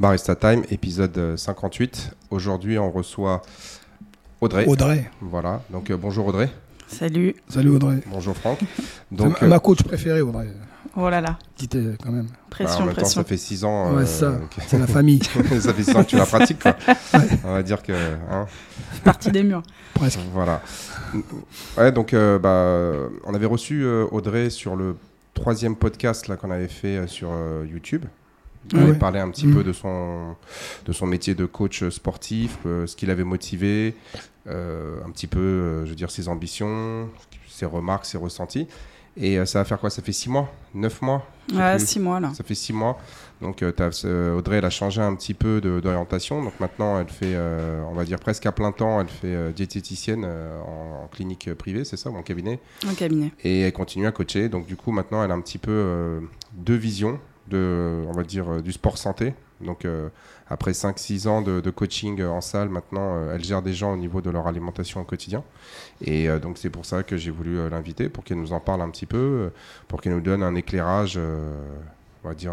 Barista Time, épisode 58. Aujourd'hui, on reçoit Audrey. Audrey. Voilà, donc euh, bonjour Audrey. Salut. Salut Audrey. Bonjour Franck. Donc, Donc, ma euh, coach préférée Audrey. Oh là là, Dites euh, quand même. bah, en pression, temps, pression. ça fait 6 ans. Ouais, euh, ça, que- c'est la famille, ça fait 6 ans que tu la pratiques, quoi. On va dire que. hein, Partie des murs. presque. Voilà. Ouais, donc euh, bah, on avait reçu euh, Audrey sur le troisième podcast là qu'on avait fait euh, sur euh, YouTube. On Ah avait ouais. parlé un petit Mhm. peu de son, de son métier de coach sportif, euh, ce qui l'avait motivé, euh, un petit peu, euh, je veux dire, ses ambitions, ses remarques, ses ressentis. Et ça va faire quoi? Ça fait six mois? Neuf mois? Ouais, plus. six mois là. Ça fait six mois. Donc euh, Audrey, elle a changé un petit peu d'orientation. Donc maintenant, elle fait, on va dire presque à plein temps, elle fait diététicienne en, en clinique privée, c'est ça, ou en cabinet? Un cabinet. Et elle continue à coacher. Donc du coup, maintenant, elle a un petit peu deux visions de, on va dire, euh, du sport santé. Donc euh, après 5-6 ans de, de coaching en salle, maintenant, euh, elle gère des gens au niveau de leur alimentation au quotidien. Et euh, donc c'est pour ça que j'ai voulu l'inviter, pour qu'elle nous en parle un petit peu, pour qu'elle nous donne un éclairage, on va dire,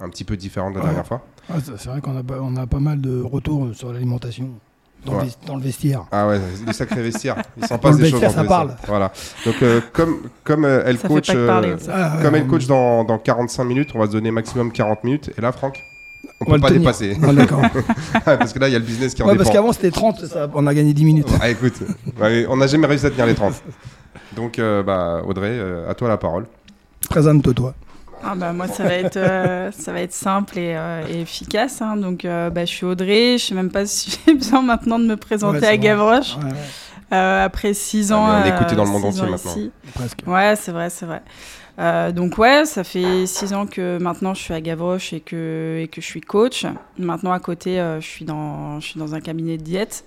un petit peu différent de la Ouais. dernière fois. Ah, c'est vrai qu'on a, on a pas mal de retours sur l'alimentation dans, Ouais. le dans le vestiaire. Ah ouais, des sacrés vestiaires. Ils s'en le des choses. vestiaire, ça le parle. Voilà. Donc euh, comme, comme euh, elle Ça coach... parler, euh. Ah, Comme elle coach dans, dans 45 minutes, on va se donner maximum 40 minutes. Et là, Franck, on, on peut le pas tenir. dépasser. Ah, D'accord. parce que là, il y a le business qui en Ouais, parce dépend. qu'avant c'était 30, ça, on a gagné 10 minutes. Ah, écoute, on n'a jamais réussi à tenir les 30. Donc, euh, bah, Audrey, euh, à toi la parole. Présente-toi. Ah bah moi ça va être euh, ça va être simple et, euh, et efficace. hein. Donc euh, bah, je suis Audrey. Je sais même pas si j'ai besoin maintenant de me présenter Ouais, à vrai. Gavroche Ouais, ouais, Euh, après six Ah, ans. mais on est écouté dans le monde entier maintenant. ici. presque. Ouais, c'est vrai, c'est vrai. Euh, donc ouais, ça fait six ans que maintenant je suis à Gavroche et que, et que je suis coach. Maintenant à côté, euh, je, suis dans, je suis dans un cabinet de diète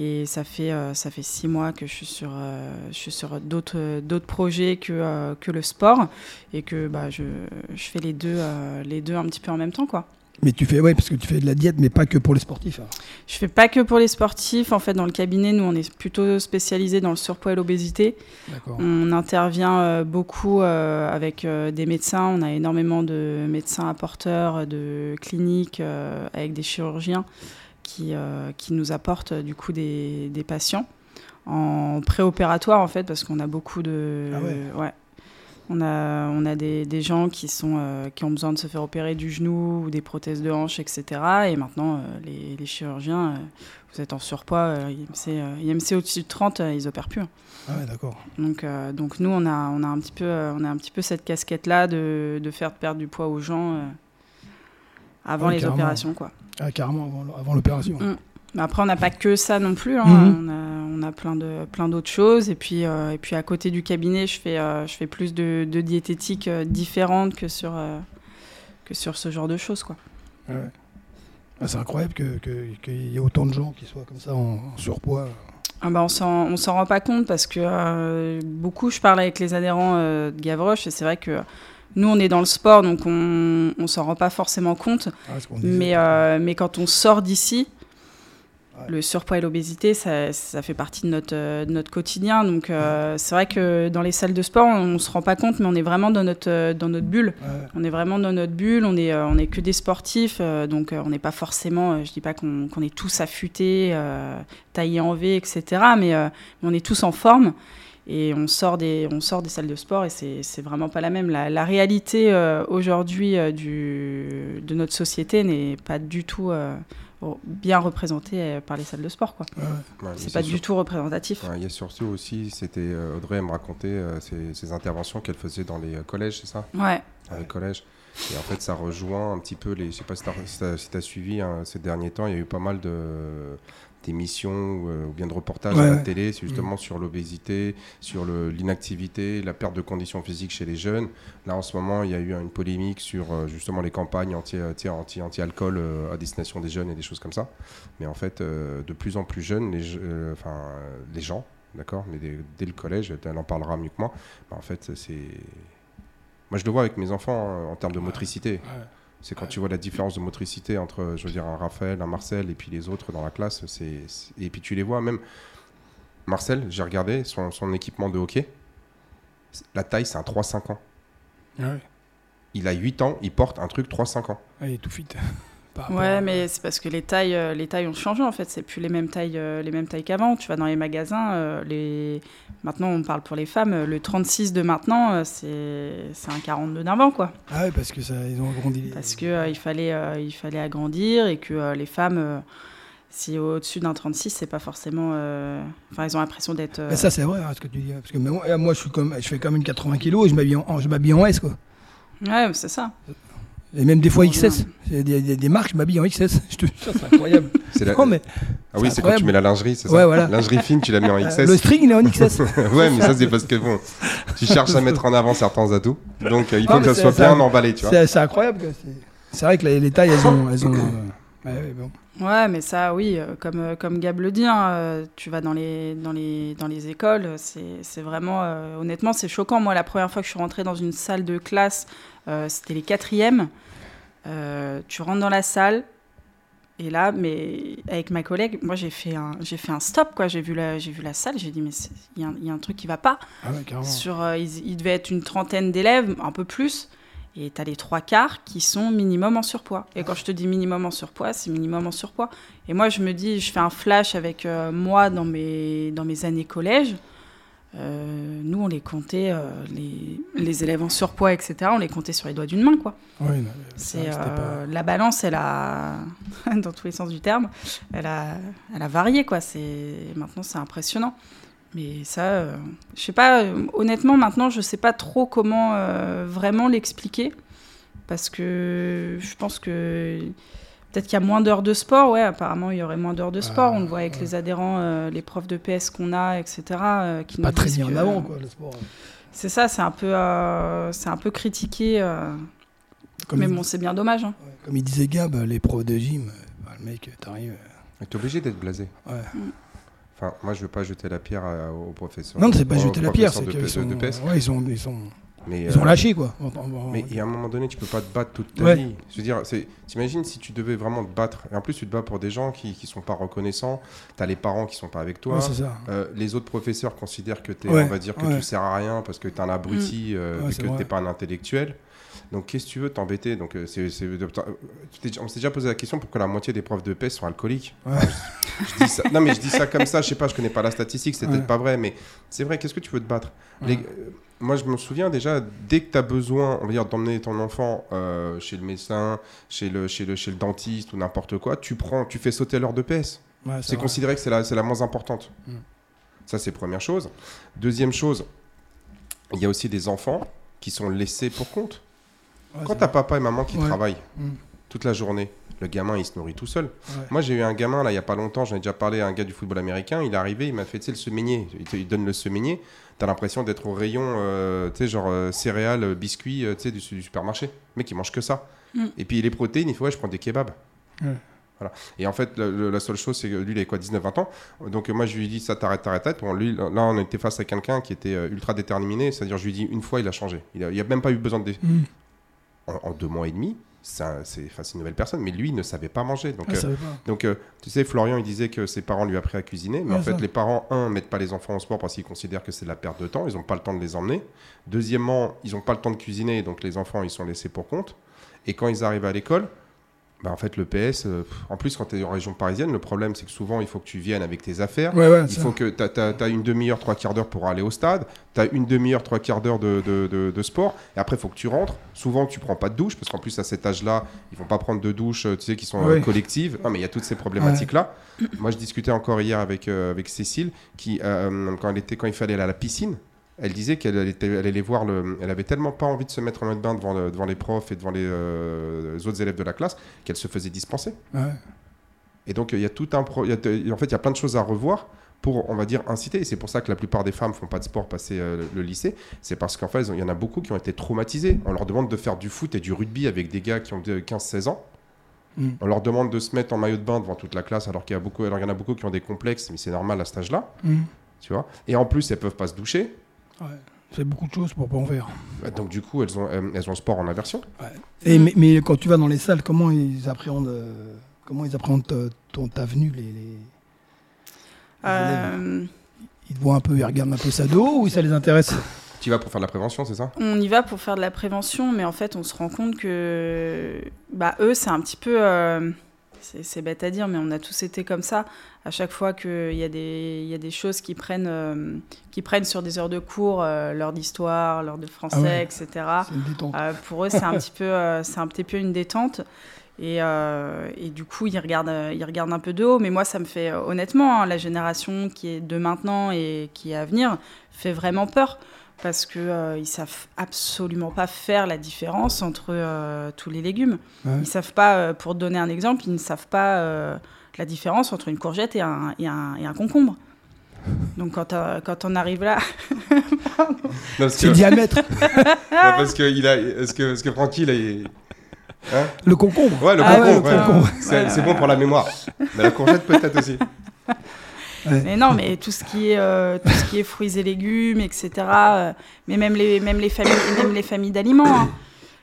et ça fait, euh, ça fait six mois que je suis sur, euh, je suis sur d'autres, d'autres projets que, euh, que le sport et que bah, je, je fais les deux, les deux un petit peu en même temps. quoi. Mais tu fais, ouais, parce que tu fais de la diète, mais pas que pour les sportifs. hein. Je fais pas que pour les sportifs. En fait, dans le cabinet, nous, on est plutôt spécialisé dans le surpoids et l'obésité. On intervient euh, beaucoup euh, avec euh, des médecins. On a énormément de médecins apporteurs, de cliniques avec des chirurgiens qui, euh, qui nous apportent du coup des, des patients en préopératoire en fait parce qu'on a beaucoup de Ah ouais. On a, on a des, des gens qui, sont, euh, qui ont besoin de se faire opérer du genou ou des prothèses de hanche, etc. Et maintenant, euh, les, les chirurgiens, euh, vous êtes en surpoids, IMC, IMC au-dessus de 30, euh, ils opèrent plus. hein. Ah ouais, d'accord. Donc, donc nous, on a, on, a un petit peu, on a un petit peu cette casquette-là de, de faire perdre du poids aux gens avant Ouais, les carrément. opérations. Quoi. Ah, carrément avant, l'opération. Mm. Mais après, on n'a pas que ça non plus. hein. Mhm. On a, on a plein de plein d'autres choses. Et puis, euh, et puis à côté du cabinet, je fais, euh, je fais plus de, de diététique euh, différente que sur, que sur ce genre de choses. Quoi. Ouais. Ah, c'est incroyable que- que- qu'il y ait autant de gens qui soient comme ça en, en surpoids. Ah bah on s'en on s'en rend pas compte parce que beaucoup, je parle avec les adhérents de Gavroche et c'est vrai que nous, on est dans le sport, donc on, on s'en rend pas forcément compte. Ah. Mais, euh, mais quand on sort d'ici, Ouais. le surpoids et l'obésité, ça, ça fait partie de notre, euh, de notre quotidien. Donc euh, c'est vrai que dans les salles de sport, on ne se rend pas compte, mais on est vraiment dans notre, dans notre bulle. Ouais. On est vraiment dans notre bulle, on est, on est que des sportifs, donc on n'est pas forcément, je dis pas qu'on qu'on est tous affûtés, euh, taillés en V, etc., mais, mais on est tous en forme. Et on sort des, on sort des salles de sport et c'est vraiment pas la même. La, la réalité euh, aujourd'hui euh, de notre société n'est pas du tout euh, bien représentée par les salles de sport. quoi. Ouais, C'est pas du tout représentatif. Ouais, il y a surtout aussi, c'était Audrey, me racontait ses, ses interventions qu'elle faisait dans les collèges, c'est ça? Ouais. Dans les collèges. Et en fait, ça rejoint un petit peu les. Je sais pas si tu as, suivi hein, ces derniers temps, il y a eu pas mal de d'émissions ou, euh, ou bien de reportages Ouais, à la ouais. télé, c'est justement sur l'obésité, sur l'inactivité, la perte de conditions physiques chez les jeunes. Là, en ce moment, il y a eu une polémique sur euh, justement les campagnes anti, euh, sais, anti, anti-alcool euh, à destination des jeunes et des choses comme ça. Mais en fait, de plus en plus jeunes, les, je- euh, enfin, les gens, d'accord, mais dès, dès le collège, elle en parlera mieux que moi, bah, en fait, c'est. Moi, je le vois avec mes enfants hein, en termes de motricité. Ouais. C'est quand tu vois la différence de motricité entre, je veux dire, un Raphaël, un Marcel et puis les autres dans la classe. C'est, et puis tu les vois même. Marcel, j'ai regardé son, son équipement de hockey. La taille, c'est un 3-5 ans. Ouais. Il a 8 ans, il porte un truc 3-5 ans. Allez, tout fit. Par Ouais, à- mais c'est parce que les tailles, euh, les tailles ont changé en fait. C'est plus les mêmes tailles, euh, les mêmes tailles qu'avant. Tu vas dans les magasins, euh, les... maintenant on parle pour les femmes. euh, Le 36 de maintenant, euh, c'est c'est un 42 d'avant quoi. Ah ouais, parce que ça, ils ont agrandi. Parce que euh, il fallait, euh, il fallait agrandir et que euh, les femmes, euh, si au-dessus d'un 36, c'est pas forcément. euh, Enfin, ils ont l'impression d'être. euh, Mais ça, c'est vrai, hein, ce que tu dis. Parce que moi, euh, moi, je, suis comme, je fais quand même 80 kilos et je m'habille en, en- je m'habille en S, quoi. Ouais, c'est ça. Et même des fois XS. Il y a des, des- des marques, je m'habille en XS. Je te jure, c'est incroyable. C'est la- Non, mais Ah oui, c'est quand tu mets la lingerie, c'est ça Ouais, voilà. Lingerie fine, tu la mets en XS. le string, il est en XS. ouais, mais ça, c'est parce que bon, tu cherches à mettre en avant certains atouts. Donc, euh, il faut Non, que ça soit bien emballé, tu vois. c'est incroyable. C'est- vrai que les, les tailles, elles ont. Elles ont euh, ouais, bon. Ouais, mais ça, oui, euh, comme, comme Gab le dit, hein, tu vas dans les, dans les, dans les écoles, c'est c'est vraiment, euh, honnêtement, c'est choquant. Moi, la première fois que je suis rentrée dans une salle de classe, c'était les quatrièmes. Euh, tu rentres dans la salle, et là, mais avec ma collègue, moi, j'ai fait un, j'ai fait un stop, quoi. J'ai vu la, j'ai vu la salle, j'ai dit, mais il y, a un- il y a un truc qui va pas. Ah ouais. Sur, euh, il, il devait être une trentaine d'élèves, un peu plus. Et tu as les trois quarts qui sont minimum en surpoids. Et quand je te dis minimum en surpoids, c'est minimum en surpoids. Et moi, je me dis, je fais un flash avec euh, moi dans mes, dans mes années collège. Euh, nous, on les comptait, euh, les, les élèves en surpoids, etc., on les comptait sur les doigts d'une main, quoi. C'est, euh, La balance, elle a, dans tous les sens du terme, elle a, elle a varié, quoi. C'est, maintenant, c'est impressionnant. Mais ça, je sais pas, honnêtement, maintenant, je sais pas trop comment vraiment l'expliquer. Parce que je pense que peut-être qu'il y a moins d'heures de sport. Ouais, apparemment, il y aurait moins d'heures de sport. Ah, On le voit avec ouais. les adhérents, euh, les profs de PS qu'on a, etc. euh, qui pas très mis en avant, quoi, le sport. C'est ça, c'est un peu, euh, c'est un peu critiqué. euh, Comme, mais il, bon, c'est bien dommage. hein. ouais, comme il disait Gab, les pros de gym, euh, bah, le mec, t'arrives. euh, T'es obligé d'être blasé. Ouais. Enfin, moi, je veux pas jeter la pierre aux professeurs. Non, c'est pas jeter la pierre, professeurs c'est de, qu'ils sont, de PS. ouais, ils sont, ils sont, Mais, ils ont euh, lâché quoi. Mais il y a un moment donné, tu peux pas te battre toute ta Ouais. vie. Je veux dire, t'imagines si tu devais vraiment te battre. Et en plus, tu te bats pour des gens qui, qui sont pas reconnaissants. T'as les parents qui sont pas avec toi. Ouais. Euh, les autres professeurs considèrent que t'es, Ouais, on va dire que tu sers à rien parce que t'es un abruti, euh, Ouais, et que t'es pas un intellectuel. Donc qu'est-ce que tu veux t'embêter Donc euh, c'est, c'est- euh, t'es- on s'est déjà posé la question pourquoi la moitié des profs de PS sont alcooliques. Ouais. Je dis ça- non mais je dis ça comme ça, je sais pas, je connais pas la statistique, c'est Ouais. peut-être pas vrai, mais c'est vrai. Qu'est-ce que tu veux te battre Ouais. Les- euh, Moi je me souviens déjà dès que tu as besoin, on va dire d'emmener ton enfant euh, chez le médecin, chez le chez le chez le dentiste ou n'importe quoi, tu prends, tu fais sauter l'heure de PS. C'est considéré que c'est la, c'est la moins importante. Mm. Ça, c'est première chose. Deuxième chose, il y a aussi des enfants qui sont laissés pour compte. Ouais, Quand t'as papa et maman qui Ouais. travaillent Mm. toute la journée, le gamin, il se nourrit tout seul. Ouais. Moi, j'ai eu un gamin, là, il y a pas longtemps, j'en ai déjà parlé à un gars du football américain, il est arrivé, il m'a fait, le semainier. Il, te- il donne le semainier, t'as l'impression d'être au rayon, euh, tu sais, genre euh, céréales, euh, biscuits, euh, tu sais, du, du supermarché. Le mec, il mange que ça. Mm. Et puis, les protéines, il faut, ouais, je prends des kebabs. Voilà. Et en fait, le- le- la seule chose, c'est que lui, il avait quoi, 19-20 ans. Donc, euh, moi, je lui ai dit, ça t'arrête, t'arrête, t'arrête. Bon, lui, là, on était face à quelqu'un qui était euh, ultra déterminé. C'est-à-dire, je lui ai dit, une fois, il a changé. Il a, il a même pas eu besoin de. Mm. En, en deux mois et demi, c'est une nouvelle personne. Mais lui, il ne savait pas manger. Donc, Ah, euh, savais pas. donc, euh, tu sais, Florian, il disait que ses parents lui appris à cuisiner, mais Ouais, en fait, ça. les parents, un, mettent pas les enfants au sport parce qu'ils considèrent que c'est de la perte de temps, ils n'ont pas le temps de les emmener. Deuxièmement, ils n'ont pas le temps de cuisiner, donc les enfants, ils sont laissés pour compte. Et quand ils arrivent à l'école, bah, en fait, le PS, euh, en plus, quand tu es en région parisienne, le problème, c'est que souvent, il faut que tu viennes avec tes affaires. Ouais, ouais, Il faut que tu as, une demi-heure, trois quarts d'heure pour aller au stade. Tu as une demi-heure, trois quarts d'heure de, de- de- de sport. Et après, il faut que tu rentres. Souvent, tu prends pas de douche parce qu'en plus, à cet âge-là, ils vont pas prendre de douche, euh, tu sais, qui sont euh, Oui. collectives. Non, mais il y a toutes ces problématiques-là. Moi, je discutais encore hier avec, euh, avec Cécile, qui, quand, elle était, quand il fallait aller à la piscine, elle disait qu'elle allait voir le. Elle avait tellement pas envie de se mettre en mode bain devant, le- devant les profs et devant les, euh, les autres élèves de la classe qu'elle se faisait dispenser. Ouais. Et donc, il y a tout un. pro- y a- en fait, il y a plein de choses à revoir pour, on va dire, inciter. Et c'est pour ça que la plupart des femmes font pas de sport passer euh, le lycée. C'est parce qu'en fait, il y en a beaucoup qui ont été traumatisés. On leur demande de faire du foot et du rugby avec des gars qui ont de 15-16 ans. Mm. On leur demande de se mettre en maillot de bain devant toute la classe, alors qu'il y a beaucoup, alors il y en a beaucoup qui ont des complexes, mais c'est normal à cet âge-là, Mm. tu vois? Et en plus, elles peuvent pas se doucher. Ouais. C'est beaucoup de choses pour pas en faire. Bah, Donc du coup, elles ont, euh, elles ont le sport en aversion. Et, mais, mais quand tu vas dans les salles, comment ils appréhendent, euh, comment ils appréhendent ta, ton- ta venue les, Euh, Ils te voient un peu, ils regardent un peu ça dos ou ça les intéresse Tu y vas pour faire de la prévention, c'est ça? On y va pour faire de la prévention, mais en fait, on se rend compte que bah, eux, c'est un petit peu. C'est bête à dire, mais on a tous été comme ça. À chaque fois qu'il y, a des- y a des choses qui prennent, euh, qui prennent sur des heures de cours, euh, l'heure d'histoire, l'heure de français, Ah ouais. etc. Euh, pour eux, c'est un petit peu, euh, un petit peu une détente. Et, et du coup, ils regardent, ils regardent un peu de haut. Mais moi, ça me fait, honnêtement, hein, la génération qui est de maintenant et qui est à venir fait vraiment peur. Parce qu'ils ne savent absolument pas faire la différence entre euh, tous les légumes. Ouais. Ils savent pas, euh, pour donner un exemple, ils ne savent pas euh, la différence entre une courgette et un, et un, et un concombre. Donc quand, euh, quand on arrive là, Non, parce C'est que, le diamètre. non, parce que il a, est-ce que, est-ce que Francky, là, il- hein Le concombre. Ouais, le Ah ouais, concombre, ouais. C'est Ouais, c'est ouais, bon pour la mémoire. Mais la courgette peut-être aussi. Mais non, mais tout ce qui est, euh, tout ce qui est fruits et légumes, etc. euh, mais même les, même les familles, même les familles d'aliments, hein,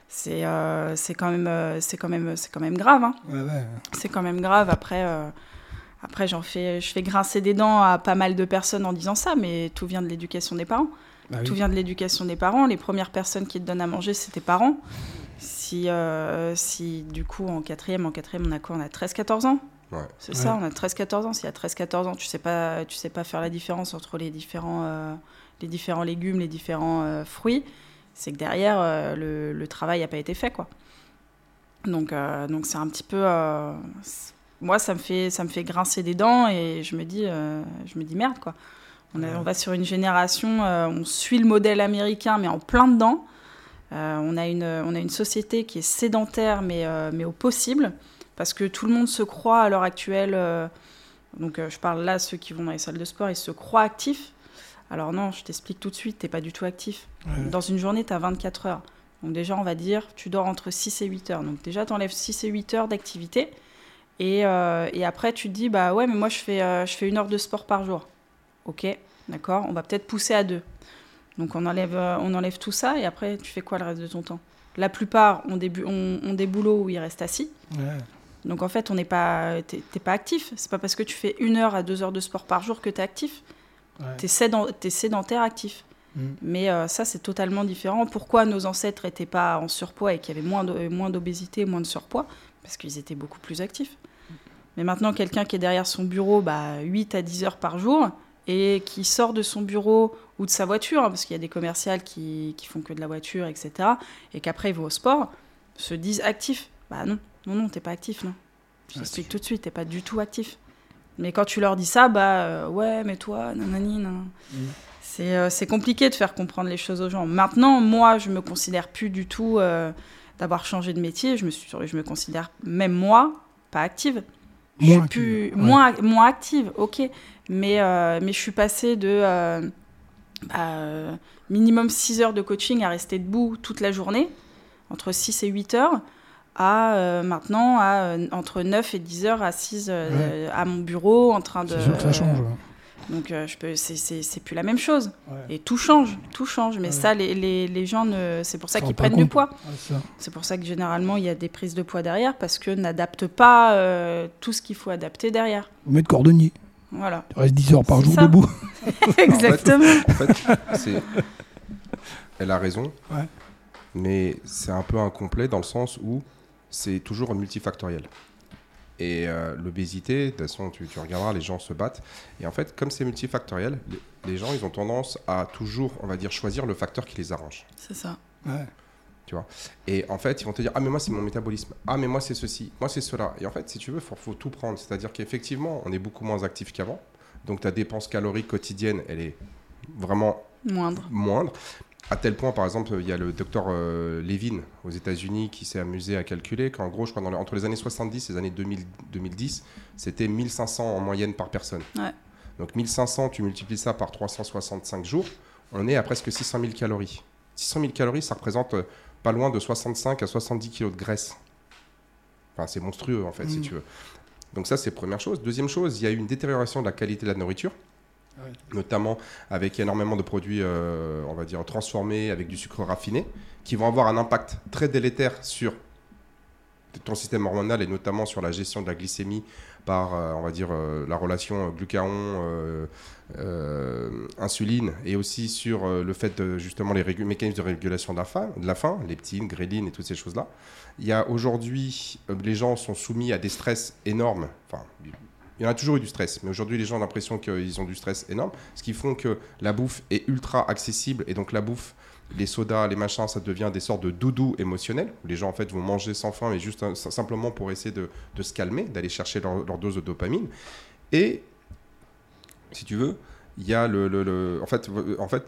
c'est euh, c'est quand même, c'est quand même, c'est quand même grave. hein. Ouais, ouais. C'est quand même grave. Après, euh, après, j'en fais, je fais grincer des dents à pas mal de personnes en disant ça, mais tout vient de l'éducation des parents. Bah oui. Tout vient de l'éducation des parents. Les premières personnes qui te donnent à manger, c'est tes parents. Si, si du coup, en quatrième, en quatrième, on a quoi? On a 13-14 ans? Ouais. C'est ça, on a 13-14 ans. S'il y a 13-14 ans, tu sais pas, tu sais pas faire la différence entre les différents, euh, les différents légumes, les différents euh, fruits, c'est que derrière, euh, le, le travail n'a pas été fait, quoi. Donc, euh, donc c'est un petit peu... euh, moi, ça me, fait, ça me fait grincer des dents et je me dis, euh, je me dis merde, quoi. On, a- Ouais. on va sur une génération, euh, on suit le modèle américain, mais en plein dedans. Euh, on, a une, on a une société qui est sédentaire, mais, euh, mais au possible, parce que tout le monde se croit à l'heure actuelle. euh, donc, euh, je parle là, ceux qui vont dans les salles de sport, ils se croient actifs. Alors, non, je t'explique tout de suite, t'es pas du tout actif. Ouais. Dans une journée, tu as 24 heures. Donc, déjà, on va dire, tu dors entre 6 et 8 heures. Donc, déjà, tu enlèves 6 et 8 heures d'activité. Et, euh, et après, tu te dis, bah ouais, mais moi, je fais, je fais une heure de sport par jour. Ok, d'accord, on va peut-être pousser à deux. Donc on enlève, on enlève tout ça et après tu fais quoi le reste de ton temps? La plupart ont des, ont, ont des boulots où ils restent assis. Ouais. Donc en fait, on n'est pas, t'es t'es pas actif. C'est pas parce que tu fais une heure à deux heures de sport par jour que tu es actif. Ouais. Tu es, sédentaire actif. Mm. Mais euh, ça, c'est totalement différent. Pourquoi nos ancêtres n'étaient pas en surpoids et qu'il y avait moins de- moins d'obésité, moins de surpoids? Parce qu'ils étaient beaucoup plus actifs. Mais maintenant, quelqu'un qui est derrière son bureau bah, 8 à 10 heures par jour et qui sort de son bureau ou de sa voiture, hein, parce qu'il y a des commerciales qui, qui font que de la voiture, etc., et qu'après ils vont au sport, se disent actifs. Bah non, non, non, t'es pas actif, non. Je Ah, t'explique tout de suite, t'es pas du tout actif. Mais quand tu leur dis ça, bah euh, ouais, mais toi, nanani, nan. Mm. C'est euh, c'est compliqué de faire comprendre les choses aux gens. Maintenant, moi, je me considère plus du tout euh, d'avoir changé de métier. Je me, suis, je me considère, même moi, pas active. Je Moins suis active, plus, ouais. moins, moins active, ok. Mais, mais je suis passée de bah, minimum 6 heures de coaching à rester debout toute la journée, entre 6 et 8 heures, à euh, maintenant à, euh, entre 9 et 10 heures assises euh, à mon bureau en train de... Sûr que ça change. Donc euh, je peux, c'est- c'est c'est plus la même chose. Ouais. Et tout change, tout change. Mais Ouais. ça, les, les, les gens, ne... c'est pour ça qu'ils prennent du poids. Ouais, c'est pour ça que généralement, il y a des prises de poids derrière, parce que n'adaptent pas euh, tout ce qu'il faut adapter derrière. Vous mettez cordonnier. Voilà, Tu restes 10 heures par jour ça. debout. exactement. En fait, elle a raison. Ouais. Mais c'est un peu incomplet dans le sens où c'est toujours multifactoriel. Et euh, l'obésité, de toute façon, tu, tu regarderas, les gens se battent. Et en fait, comme c'est multifactoriel, les, les gens, ils ont tendance à toujours, on va dire, choisir le facteur qui les arrange. C'est ça. Ouais. Et en fait, ils vont te dire Ah, mais moi, c'est mon métabolisme. Ah, mais moi, c'est ceci. Moi, c'est cela. Et en fait, si tu veux, il faut, faut tout prendre. C'est-à-dire qu'effectivement, on est beaucoup moins actif qu'avant. Donc, ta dépense calorique quotidienne, elle est vraiment Moindre. moindre. À tel point, par exemple, il y a le docteur euh, Levin aux États-Unis qui s'est amusé à calculer qu'en gros, je crois, dans les- entre les années 70 et les années 2000 2010, c'était 1500 en moyenne par personne. Ouais. Donc 1500, tu multiplies ça par 365 jours, on est à presque 600 000 calories. 600 000 calories, ça représente euh, pas loin de 65 à 70 kilos de graisse. Enfin, c'est monstrueux, en fait, si Mm. tu veux. Donc ça, c'est première chose. Deuxième chose, il y a eu une détérioration de la qualité de la nourriture Notamment avec énormément de produits, euh, on va dire, transformés avec du sucre raffiné, qui vont avoir un impact très délétère sur ton système hormonal et notamment sur la gestion de la glycémie par, on va dire, la relation glucagon. insuline et aussi sur le fait justement les mécanismes de régulation de la faim, de la faim, leptine, gréline et toutes ces choses-là. Il y a aujourd'hui, les gens sont soumis à des stress énormes. Il y en a toujours eu du stress, mais aujourd'hui les gens ont l'impression qu'ils ont du stress énorme, ce qui font que la bouffe est ultra accessible et donc la bouffe, les sodas, les machins, ça devient des sortes de doudou émotionnels où les gens en fait vont manger sans faim mais juste euh, simplement pour essayer de, se calmer, d'aller chercher leur, dose de dopamine. Et si tu veux, il y a le, en fait, en fait,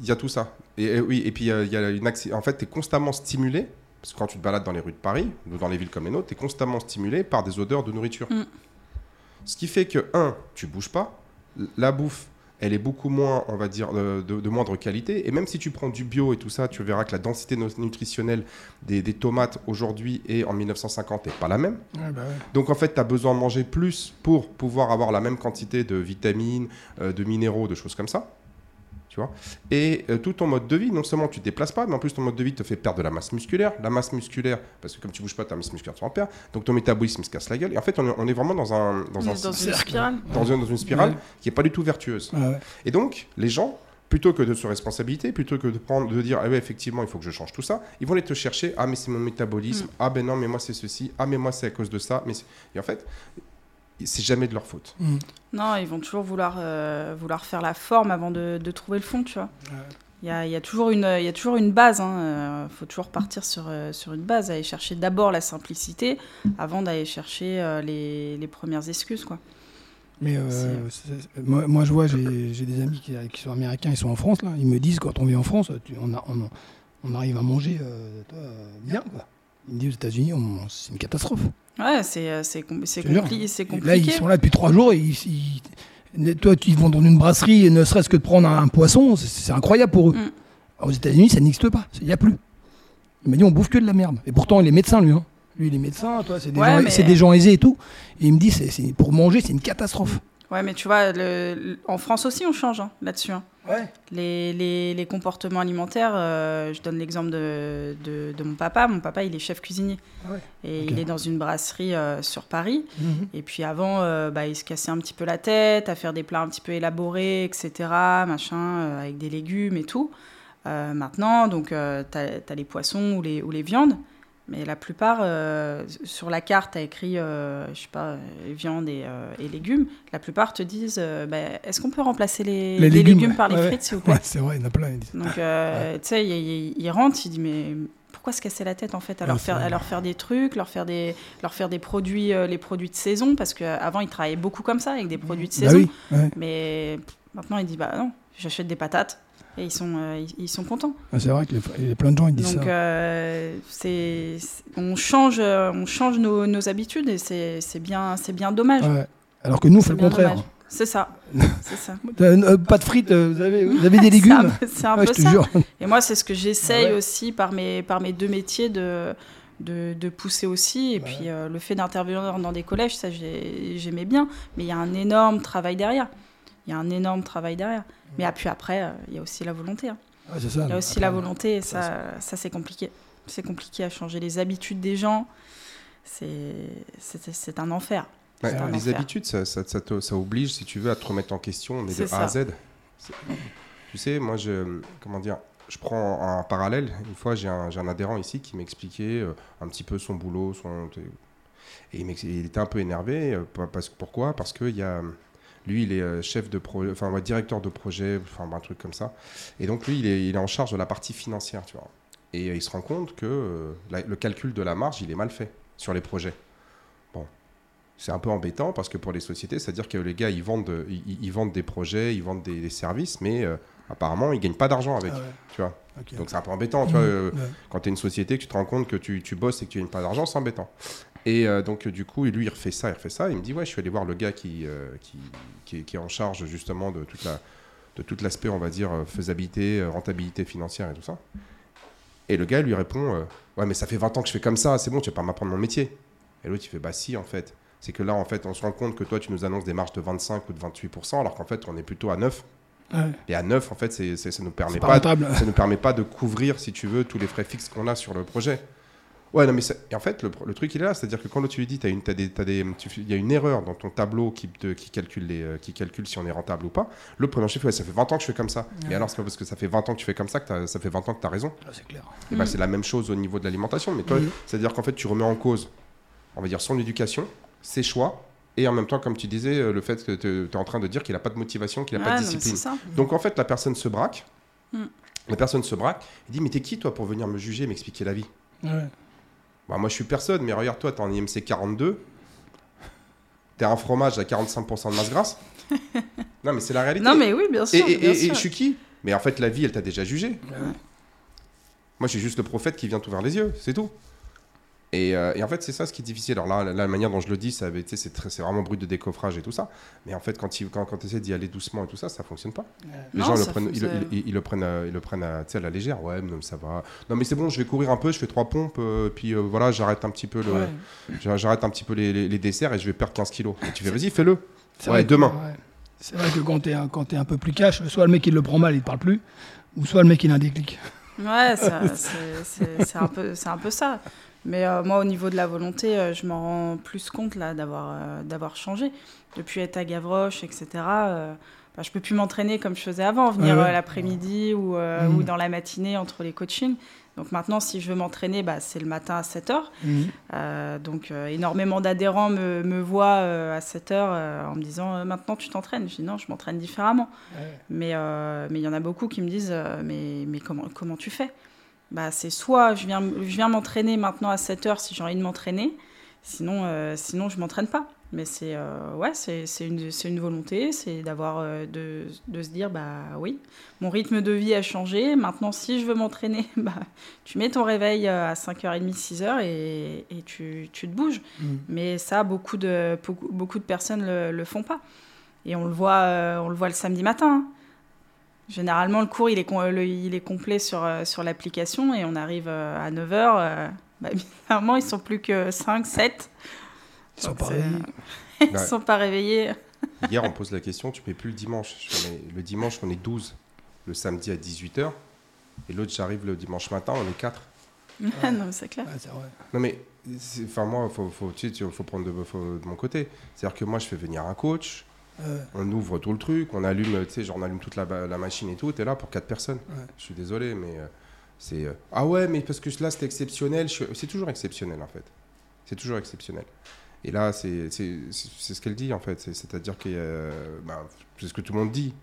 il y a tout ça. Et, oui, et puis il y a, une en fait, tu es constamment stimulé parce que quand tu te balades dans les rues de Paris ou dans les villes comme les nôtres, tu es constamment stimulé par des odeurs de nourriture. Mm. Ce qui fait que, un, tu bouges pas, la bouffe, elle est beaucoup moins, on va dire, de, moindre qualité. Et même si tu prends du bio et tout ça, tu verras que la densité nutritionnelle des, tomates aujourd'hui et en 1950 n'est pas la même. Bah Donc en fait, tu as besoin de manger plus pour pouvoir avoir la même quantité de vitamines, euh, de minéraux, de choses comme ça tu vois. Et euh, tout ton mode de vie, non seulement tu te déplaces pas, mais en plus ton mode de vie te fait perdre de la masse musculaire. La masse musculaire, parce que comme tu bouges pas, ta masse musculaire, tu en perds. Donc ton métabolisme se casse la gueule. Et en fait, on est, vraiment dans un dans, un, dans une spirale, dans une, dans une spirale qui est pas du tout vertueuse. Et donc les gens plutôt que de se responsabiliser, plutôt que de prendre, de dire, ah ouais, effectivement, il faut que je change tout ça, ils vont aller te chercher, ah mais c'est mon métabolisme, mm. ah ben non, mais moi c'est ceci, ah mais moi c'est à cause de ça, mais et en fait, c'est jamais de leur faute. Mm. Non, ils vont toujours vouloir, euh, vouloir faire la forme avant de, de trouver le fond, tu vois. Il y, a, y, a toujours une, y a toujours une base. Il hein. Euh, faut toujours partir sur, euh, sur une base, aller chercher d'abord la simplicité avant d'aller chercher les, les, premières excuses. Quoi. Mais moi, moi, je vois, j'ai des amis qui, qui, sont américains, ils sont en France. Là. Ils me disent quand on vit en France, on, a, on, on, arrive à manger bien. Quoi. Ils me disent aux États-Unis, c'est une catastrophe. Ouais, c'est euh, compliqué, Là, ils sont là depuis trois jours et ils, toi, ils vont dans une brasserie et ne serait-ce que de prendre un, poisson, c'est incroyable pour eux. Mm. aux États-Unis, ça n'existe pas. Il n'y a plus. Il m'a dit, on bouffe que de la merde. Et pourtant, il est médecin, lui. Hein. Lui, il est médecin, toi, c'est des, des, gens aisés et tout. Et il me dit, c'est pour manger, c'est une catastrophe. Ouais, mais tu vois, le, en France aussi, on change hein, là-dessus. Hein. Ouais. Les, les, les, comportements alimentaires, euh, je donne l'exemple de, de, de, mon papa. Mon papa, il est chef cuisinier. Ah ouais. Et il est dans une brasserie euh, sur Paris. Mhm. Et puis avant, euh, bah, il se cassait un petit peu la tête à faire des plats un petit peu élaborés, etc. Machin, avec des légumes et tout. maintenant, donc, tu as, as, les poissons ou les, ou les viandes. Mais la plupart, euh, sur la carte, a écrit, euh, je sais pas, viande et, euh, et, légumes. La plupart te disent, bah, est-ce qu'on peut remplacer les, les, légumes, par les frites, s'il vous plaît? Ouais, c'est vrai, il y en a plein. Donc, tu sais, il, rentre, il dit, mais pourquoi se casser la tête en fait à, leur, faire, à leur faire des trucs, leur faire des, leur faire des produits, les produits de saison? Parce qu'avant, ils travaillaient beaucoup comme ça, avec des produits de bah saison. Mais maintenant, il dit, bah non, j'achète des patates et ils sont, euh, ils, sont contents. Ah, c'est vrai qu'il y a plein de gens qui disent Donc, ça. Euh, c'est, on change, euh, on change nos, nos habitudes et c'est, c'est bien, c'est bien dommage. Alors que nous, on fait le contraire. C'est ça. c'est ça. pas de frites, vous avez, vous avez des légumes C'est un, peu, ça. Et moi, c'est ce que j'essaye aussi par mes, par mes deux métiers de, de, de pousser aussi. Et puis, le fait d'intervenir dans des collèges, ça, j'aimais bien. Mais il y a un énorme travail derrière. Il y a un énorme travail derrière. Mais puis après, euh, il y a aussi la volonté. Hein. il y a aussi la volonté et ça, ça c'est compliqué. C'est compliqué à changer les habitudes des gens. C'est un enfer. les habitudes, ça, ça, ça, oblige, si tu veux, à te remettre en question, mais de A à Z. Tu sais, moi, je, comment dire, je prends un parallèle. Une fois, j'ai un, un, adhérent ici qui m'expliquait euh, un petit peu son boulot, son... Et il, il était un peu énervé. Euh, parce, pourquoi? Parce qu'il y a lui, il est euh, chef de projet, enfin, directeur de projet, enfin, un truc comme ça. Et donc, lui, il est, il est en charge de la partie financière, tu vois. Et euh, il se rend compte que euh, le calcul de la marge, il est mal fait sur les projets. Bon, c'est un peu embêtant parce que pour les sociétés, c'est-à-dire que les gars, ils vendent, ils, vendent des projets, ils vendent des, services, mais apparemment, ils gagnent pas d'argent avec, ah tu vois. Donc c'est un peu embêtant, tu vois. Mmh, quand tu es une société, que tu te rends compte que tu, tu bosses et que tu gagnes pas d'argent, c'est embêtant. Et euh, donc, du coup, lui, il refait ça, il refait ça. Il me dit Ouais, je suis allé voir le gars qui, euh, qui, qui, est, en charge justement de toute la de tout l'aspect, on va dire, faisabilité, rentabilité financière et tout ça. Et le gars lui répond Ouais, mais ça fait 20 ans que je fais comme ça, c'est bon, tu vas pas m'apprendre mon métier. Et l'autre, il fait Bah, si, en fait. C'est que là, en fait, on se rend compte que toi, tu nous annonces des marges de 25 ou de 28%, alors qu'en fait, on est plutôt à 9. Et à 9, en fait, ça ne nous, permet pas, ça nous permet pas de couvrir, si tu veux, tous les frais fixes qu'on a sur le projet. Ouais, non, mais et en fait, le, le, truc il est là, c'est-à-dire que quand tu lui dis, il y a une erreur dans ton tableau qui, qui, calcule les, euh, qui calcule si on est rentable ou pas. Le premier chef, ouais, ça fait 20 ans que je fais comme ça. Mais alors, c'est pas parce que ça fait 20 ans que tu fais comme ça que ça fait 20 ans que tu as raison. Ah, c'est clair. Et bah, mm. c'est la même chose au niveau de l'alimentation. Mais toi, c'est-à-dire qu'en fait, tu remets en cause, on va dire, son éducation, ses choix, et en même temps, comme tu disais, euh, le fait que tu es en train de dire qu'il n'a pas de motivation, qu'il n'a pas de discipline. Donc en fait, la personne se braque. Mm. La personne se braque. Il dit Mais t'es qui, toi, pour venir me juger, m'expliquer la vie? Bah, Moi, je suis personne, mais regarde, toi, t'es en IMC 42. T'es un fromage à 45% de masse grasse. non, mais c'est la réalité. Non, mais oui, bien sûr. Et, je suis qui? Mais en fait, la vie, elle t'a déjà jugé. Moi, je suis juste le prophète qui vient t'ouvrir les yeux, c'est tout. Euh, et, en fait, c'est ça ce qui est difficile. Alors là, la, manière dont je le dis, c'est vraiment brut de décoffrage et tout ça. Mais en fait, quand tu quand, quand essaies d'y aller doucement et tout ça, ça fonctionne pas. Les gens, le prennent, ils, le prennent, ils le prennent à, à, la légère. Ouais, non, ça va. Non, mais c'est bon, je vais courir un peu, je fais trois pompes, euh, puis euh, voilà, j'arrête un petit peu, le, j'arrête un petit peu les, les, desserts et je vais perdre 15 kilos. Et tu fais, vas-y, fais-le. Ouais, demain. C'est vrai que quand tu es, es, un peu plus cash, soit le mec il le prend mal, il ne parle plus, ou soit le mec il a un déclic. Ouais, c'est un, peu, un peu ça. Mais euh, moi, au niveau de la volonté, euh, je m'en rends plus compte là d'avoir euh, d'avoir changé. Depuis être à Gavroche, etc., bah, je peux plus m'entraîner comme je faisais avant, venir l'après-midi ou, mmh. ou, dans la matinée entre les coachings. Donc maintenant, si je veux m'entraîner, bah, c'est le matin à 7 h. Mmh. donc énormément d'adhérents me, me, voient à 7 h en me disant maintenant tu t'entraînes? Je dis non, je m'entraîne différemment. Mais mais il y en a beaucoup qui me disent mais, mais comment, comment tu fais? Bah, c'est soit je viens, je viens m'entraîner maintenant à 7 heures si j'ai envie de m'entraîner, sinon, euh, sinon je m'entraîne pas. Mais c'est euh, ouais, c'est une, une, volonté, c'est d'avoir euh, de, de, se dire bah oui, mon rythme de vie a changé. Maintenant, si je veux m'entraîner, bah, tu mets ton réveil à 5h30, 6h et, et tu, tu, te bouges. Mmh. Mais ça, beaucoup de, beaucoup de personnes le, le font pas. Et on le voit, on le voit le samedi matin. Hein. Généralement, le cours, il est, il est complet sur, euh, sur l'application et on arrive euh, à 9h. Euh, bah, bizarrement, ils sont plus que 5, 7. Ils sont pas réveillés. ils sont pas réveillés. Hier, on pose la question, tu ne mets plus le dimanche. Le dimanche, on est 12. Le samedi à 18h. Et l'autre, j'arrive le dimanche matin, on est 4. Ah, non, c'est clair. Non, mais enfin, moi, il faut, faut, faut, prendre de, de mon côté. C'est-à-dire que moi, je fais venir un coach on ouvre tout le truc, on allume, tu sais, genre on allume toute la, machine et tout, t'es là pour quatre personnes. Je suis désolé, mais euh, c'est. Euh, ah ouais, mais parce que là c'était exceptionnel, c'est toujours exceptionnel en fait. C'est toujours exceptionnel. Et là, c'est ce qu'elle dit en fait, c'est-à-dire que bah, c'est ce que tout le monde dit.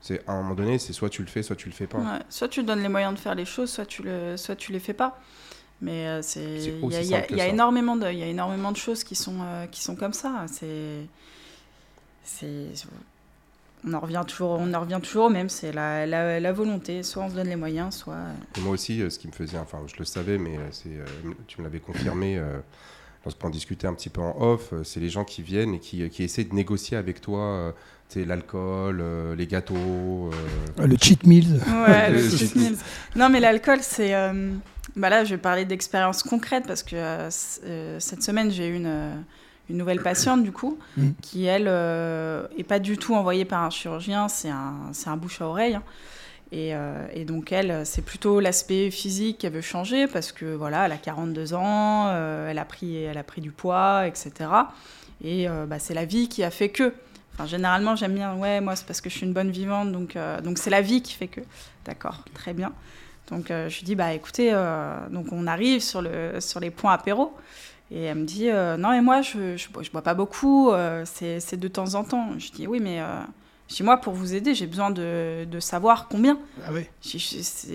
C'est à un moment donné, c'est soit tu le fais, soit tu le fais pas. Soit tu donnes les moyens de faire les choses, soit tu le, soit tu les fais pas. Mais euh, c'est il y, y, a énormément de, il y a énormément de choses qui sont qui sont comme ça. C'est on en revient toujours, on en revient toujours au même, c'est la, la, volonté. Soit on se donne les moyens, soit. moi aussi, euh, ce qui me faisait, enfin, je le savais, mais euh, c'est, euh, tu me l'avais confirmé lorsqu'on discutait un petit peu en off. C'est les gens qui viennent et qui, qui essaient de négocier avec toi. c'est l'alcool, les gâteaux. Le cheat meals. Ouais, le cheat meals. Non, mais l'alcool, c'est. Bah là, je vais parler d'expérience concrète parce que cette semaine, j'ai eu une une nouvelle patiente du coup, mm. qui elle euh, est pas du tout envoyée par un chirurgien, c'est un, un bouche à oreille. Hein. Et, euh, et, donc elle, c'est plutôt l'aspect physique qu'elle veut changer parce que voilà, elle a 42 ans, euh, elle, a pris, elle a pris du poids, etc. Et bah, c'est la vie qui a fait que. Enfin, généralement, j'aime bien, ouais, moi c'est parce que je suis une bonne vivante, donc donc c'est la vie qui fait que. D'accord, très bien. Donc je lui dis, bah écoutez, donc on arrive sur, le, sur les points apéro. Et elle me dit euh, Non, et moi, je, je, bois pas beaucoup, euh, c'est de temps en temps. Je dis Oui, mais euh, chez moi, pour vous aider, j'ai besoin de, de, savoir combien. Ah oui.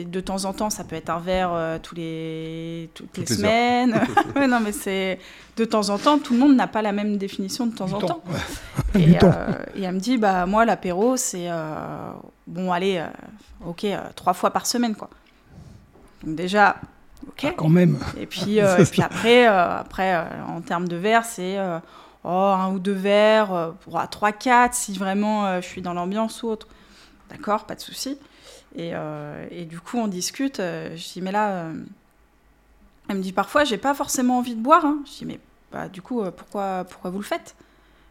de temps en temps, ça peut être un verre tous les, toutes, les, semaines. non, mais c'est de temps en temps, tout le monde n'a pas la même définition de temps en temps. Et, et, elle me dit Bah, moi, l'apéro, c'est bon, allez, ok, trois fois par semaine, quoi. Donc, déjà, ah, quand même. Et puis, euh, et puis après, euh, après euh, en termes de verres, c'est oh, un ou deux verres, pour 3, 4 si vraiment je suis dans l'ambiance ou autre. D'accord, pas de souci. Et, et, du coup, on discute. je dis, mais là, elle me dit parfois, j'ai pas forcément envie de boire. Hein. Je dis, mais bah, du coup, pourquoi, pourquoi vous le faites?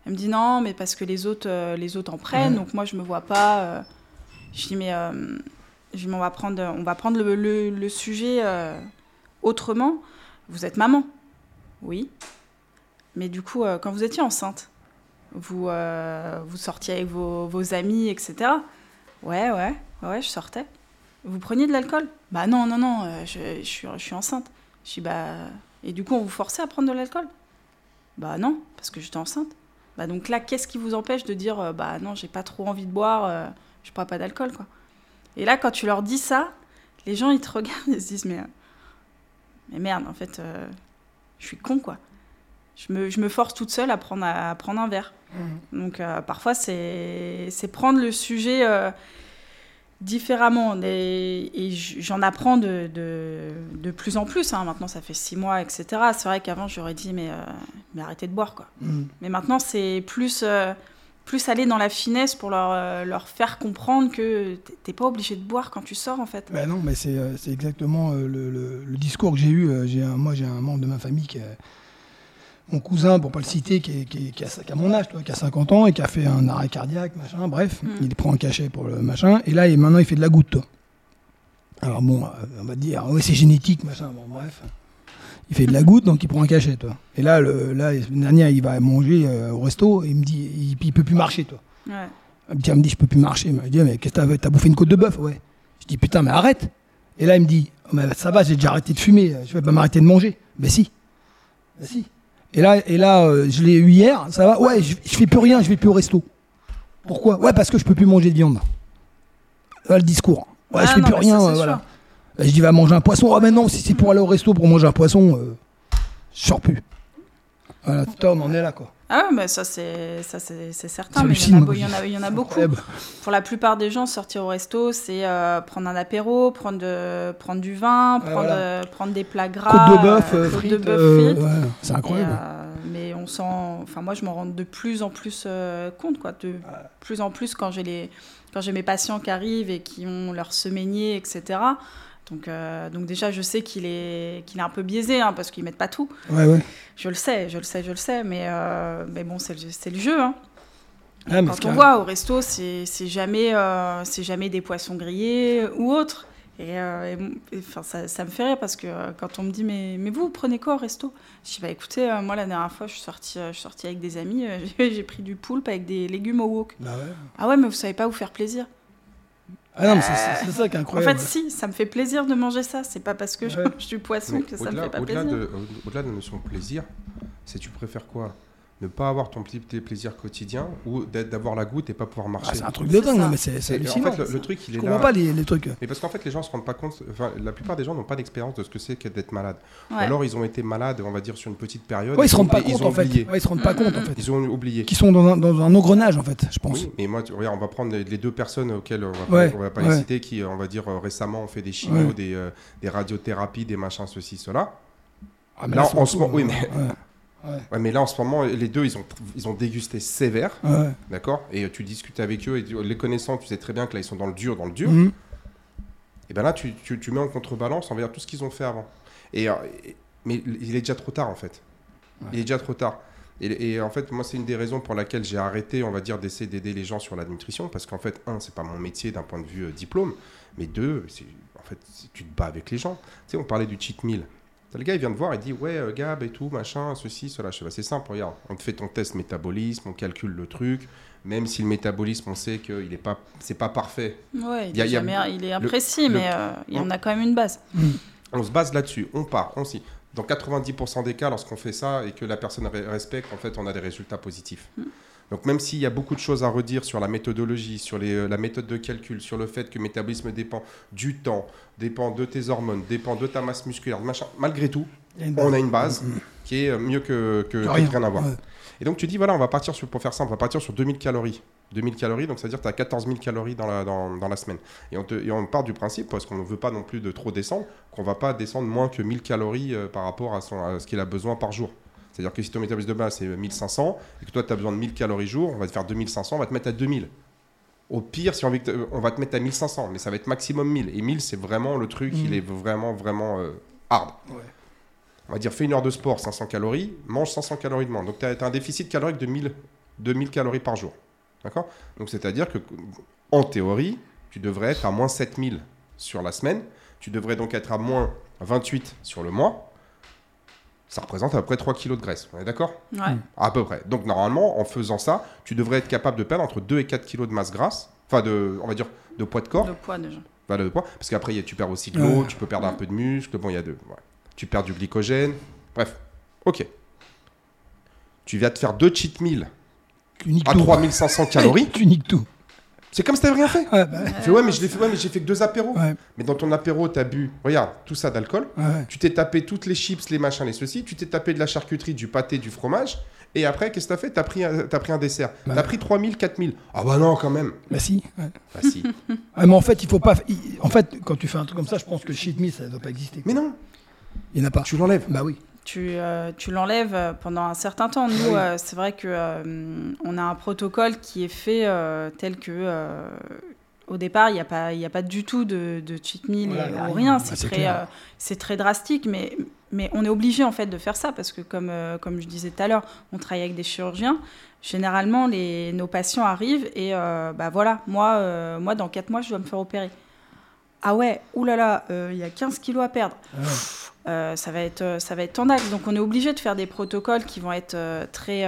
Elle me dit, non, mais parce que les autres, les autres en prennent, donc moi, je me vois pas. je dis, mais je on va prendre, on va prendre le, le, le sujet autrement. Vous êtes maman Oui. Mais du coup, quand vous étiez enceinte, vous, vous sortiez avec vos, vos amis, etc. Ouais, ouais, ouais, je sortais. Vous preniez de l'alcool? Bah non, non, non, je, je, suis, je suis enceinte. Je dis, bah. Et du coup, on vous forçait à prendre de l'alcool? Bah non, parce que j'étais enceinte. Bah donc là, qu'est-ce qui vous empêche de dire, bah non, j'ai pas trop envie de boire, je bois pas d'alcool, quoi? Et là, quand tu leur dis ça, les gens, ils te regardent et se disent, mais, mais merde, en fait, euh, je suis con, quoi. Je me, je me, force toute seule à prendre, à prendre un verre. Mmh. Donc, euh, parfois, c'est prendre le sujet euh, différemment. Et, et j'en apprends de, de, de, plus en plus. Hein. Maintenant, ça fait six mois, etc. C'est vrai qu'avant, j'aurais dit, mais, mais arrêtez de boire, quoi. Mmh. Mais maintenant, c'est plus plus aller dans la finesse pour leur, euh, leur faire comprendre que t'es pas obligé de boire quand tu sors en fait. Ben non, mais c'est euh, exactement euh, le, le, discours que j'ai eu. J'ai moi j'ai un membre de ma famille qui mon cousin, pour pas le citer, qui, qui, qui, a, mon âge, toi, qui a 50 ans et qui a fait un arrêt cardiaque, machin, bref, hmm. il prend un cachet pour le machin, et là, et maintenant, il fait de la goutte, toi. Alors bon, on va dire, ouais, c'est génétique, machin, bon, bref il fait de la goutte, donc il prend un cachet, toi. Et là, le, là, dernière, il va manger euh, au resto, et il me dit, il, il peut plus marcher, toi. Ouais. Il me dit, je peux plus marcher. Il me dit, mais qu'est-ce que t'as, bouffé une côte de bœuf, ouais. Je dis, putain, mais arrête. Et là, il me dit, oh, mais ça va, j'ai déjà arrêté de fumer, je vais pas m'arrêter de manger. Ben si. Ben si. Et là, et là euh, je l'ai eu hier, ça va, ouais, je, je, fais plus rien, je vais plus au resto. Pourquoi? Ouais, parce que je peux plus manger de viande. Voilà le discours. Ouais, je ah fais plus rien, voilà. Je dis, va manger un poisson. Ah, mais non, si c'est pour aller au resto pour manger un poisson, euh, je sors plus. Voilà, Tom, on en est là, quoi. Ah mais ça c'est ça c'est certain. Mais il y, en a, il, y en a, beaucoup. Pour la plupart des gens, sortir au resto, c'est euh, prendre un apéro, prendre de, prendre du vin, prendre, euh, prendre des plats gras, côte de bœuf, frites, frites. Ouais, c'est incroyable. mais on sent, enfin moi je m'en rends de plus en plus compte quoi, de plus en plus quand j'ai les quand j'ai mes patients qui arrivent et qui ont leur semainier, etc. Donc, euh, donc déjà, je sais qu'il est, qu'il est un peu biaisé, hein, parce qu'ils mettent pas tout. Ouais, ouais. Je le sais, je le sais, je le sais, mais, euh, mais bon, c'est le, le, jeu. Hein. Quand on voit au resto, c'est jamais, euh, jamais des poissons grillés ou autre. Et, enfin, ça, ça, me fait rire parce que quand on me dit mais, mais vous, vous prenez quoi au resto? Je dis bah écoutez, moi la dernière fois je suis sortie, je suis sortie avec des amis, j'ai pris du poulpe avec des légumes au wok. Bah ouais. Ah ouais, mais vous savez pas vous faire plaisir. Ah non, c'est ça qui est incroyable. En fait, si, ça me fait plaisir de manger ça. C'est pas parce que je mange du poisson que ça me fait pas plaisir. Au-delà de la notion de plaisir, c'est tu préfères quoi? Ne pas avoir ton petit plaisir quotidien ou d'avoir la goutte et pas pouvoir marcher. Ah, c'est un truc de dingue, mais c'est hallucinant. En fait, le, truc, il est Je comprends pas les, les, trucs. Mais parce qu'en fait, les gens se rendent pas compte. Enfin, la plupart des gens n'ont pas d'expérience de ce que c'est que d'être malade. alors, ils ont été malades, on va dire, sur une petite période. Ouais, ils se rendent pas compte en fait. Ouais, ils se rendent pas compte en fait. Ils ont oublié. Qui sont dans un, dans un, engrenage en fait, je pense. Oui, mais moi, regarde, on va prendre les, deux personnes auxquelles on va, va pas les citer, qui, on va dire, euh, récemment ont fait des chimios, des, euh, des radiothérapies, des machins, ceci, cela. Ah, là, en ce moment, oui, mais Ouais. mais là, en ce moment, les deux, ils ont, ils ont dégusté sévère. D'accord Et euh, tu discutes avec eux, et les connaissant, tu sais très bien que là, ils sont dans le dur, dans le dur. Mhm. Et ben là, tu, tu, tu, mets en contrebalance envers tout ce qu'ils ont fait avant. Et, euh, mais il est déjà trop tard, en fait. Il est déjà trop tard. Et, et en fait, moi, c'est une des raisons pour laquelle j'ai arrêté, on va dire, d'essayer d'aider les gens sur la nutrition. Parce qu'en fait, un, c'est pas mon métier d'un point de vue euh, diplôme. Mais deux, en fait, tu te bats avec les gens. Tu sais, on parlait du cheat meal. Le gars, il vient te voir et dit Ouais, euh, Gab et tout, machin, ceci, cela. Je fais bah, C'est simple, regarde. On te fait ton test métabolisme, on calcule le truc. Même si le métabolisme, on sait qu'il n'est pas, c'est pas parfait. Ouais, il, est, jamais, il est imprécis, mais euh, il y en a quand même une base. Mm. On se base là-dessus, on part, on s'y. Dans 90% des cas, lorsqu'on fait ça et que la personne respecte, en fait, on a des résultats positifs. Donc même s'il y a beaucoup de choses à redire sur la méthodologie, sur les, euh, la méthode de calcul, sur le fait que le métabolisme dépend du temps, dépend de tes hormones, dépend de ta masse musculaire, machin, malgré tout, on a une base mm, qui est euh, mieux que, que, rien. à voir. Et donc tu dis, voilà, on va partir sur, pour faire ça, on va partir sur 2000 calories. 2000 calories, donc c'est-à-dire que tu as 14 000 calories dans la, dans, dans la semaine. Et on, te, et on, part du principe, parce qu'on ne veut pas non plus de trop descendre, qu'on ne va pas descendre moins que 1000 calories euh, par rapport à, son, à ce qu'il a besoin par jour. C'est-à-dire que si ton métabolisme de base c'est 1500 et que toi tu as besoin de 1000 calories jour, on va te faire 2500, on va te mettre à 2000. Au pire, si on, veut on va te mettre à 1500, mais ça va être maximum 1000. Et 1000, c'est vraiment le truc, il mm. est vraiment, vraiment euh, hard. On va dire, fais une heure de sport, 500 calories, mange 500 calories de moins. Donc tu as, un déficit calorique de 1000, 2000 calories par jour. D'accord? Donc c'est-à-dire que, en théorie, tu devrais être à moins 7000 sur la semaine. Tu devrais donc être à moins 28 sur le mois Ça représente à peu près 3 kg de graisse. On est d'accord? Ouais. À peu près. Donc normalement, en faisant ça, tu devrais être capable de perdre entre 2 et 4 kg de masse grasse. Enfin, de, on va dire, de poids de corps. Le poids déjà. Voilà, de poids. Parce qu'après, tu perds aussi de l'eau, Ouais. tu peux perdre un peu de muscle. Bon, il y a de. ouais. Tu perds du glycogène. Bref. Ok. Tu vas te faire deux cheat meals à tout. 3500 calories. Tu niques tout. C'est comme si t'avais rien fait. Ouais, bah, ouais, mais je l'ai fait, ouais, mais j'ai fait que deux apéros. ouais, Mais dans ton apéro, t'as bu, regarde, tout ça d'alcool. Tu t'es tapé toutes les chips, les machins, les ceci. Tu t'es tapé de la charcuterie, du pâté, du fromage. Et après, qu'est-ce que t'as fait? T'as pris, un- t'as pris un dessert. Bah. T'as pris 3000, 4000. Ah bah non, quand même. Bah si. Bah si. Ah, mais en fait, il faut pas. En fait, quand tu fais un truc comme ça, je pense que le cheat meal, ça ne doit pas exister. mais non, Il n'y en a pas. tu l'enlèves. Bah oui. Tu, euh, tu l'enlèves euh, pendant un certain temps. Nous, Oui. euh, c'est vrai que euh, on a un protocole qui est fait tel que au départ, il n'y a pas, y a pas du tout de, de cheat meal Voilà, rien. ou rien. C'est très, euh, très drastique, mais mais on est obligé en fait de faire ça parce que comme euh, comme je disais tout à l'heure, on travaille avec des chirurgiens. Généralement, les, nos patients arrivent et euh, bah voilà, moi, moi dans 4 mois, je dois me faire opérer. Ah ouais, oulala, il y a 15 kilos à perdre. Ah ouais. Euh, ça va être euh, ça va être tendax. Donc on est obligé de faire des protocoles qui vont être euh, très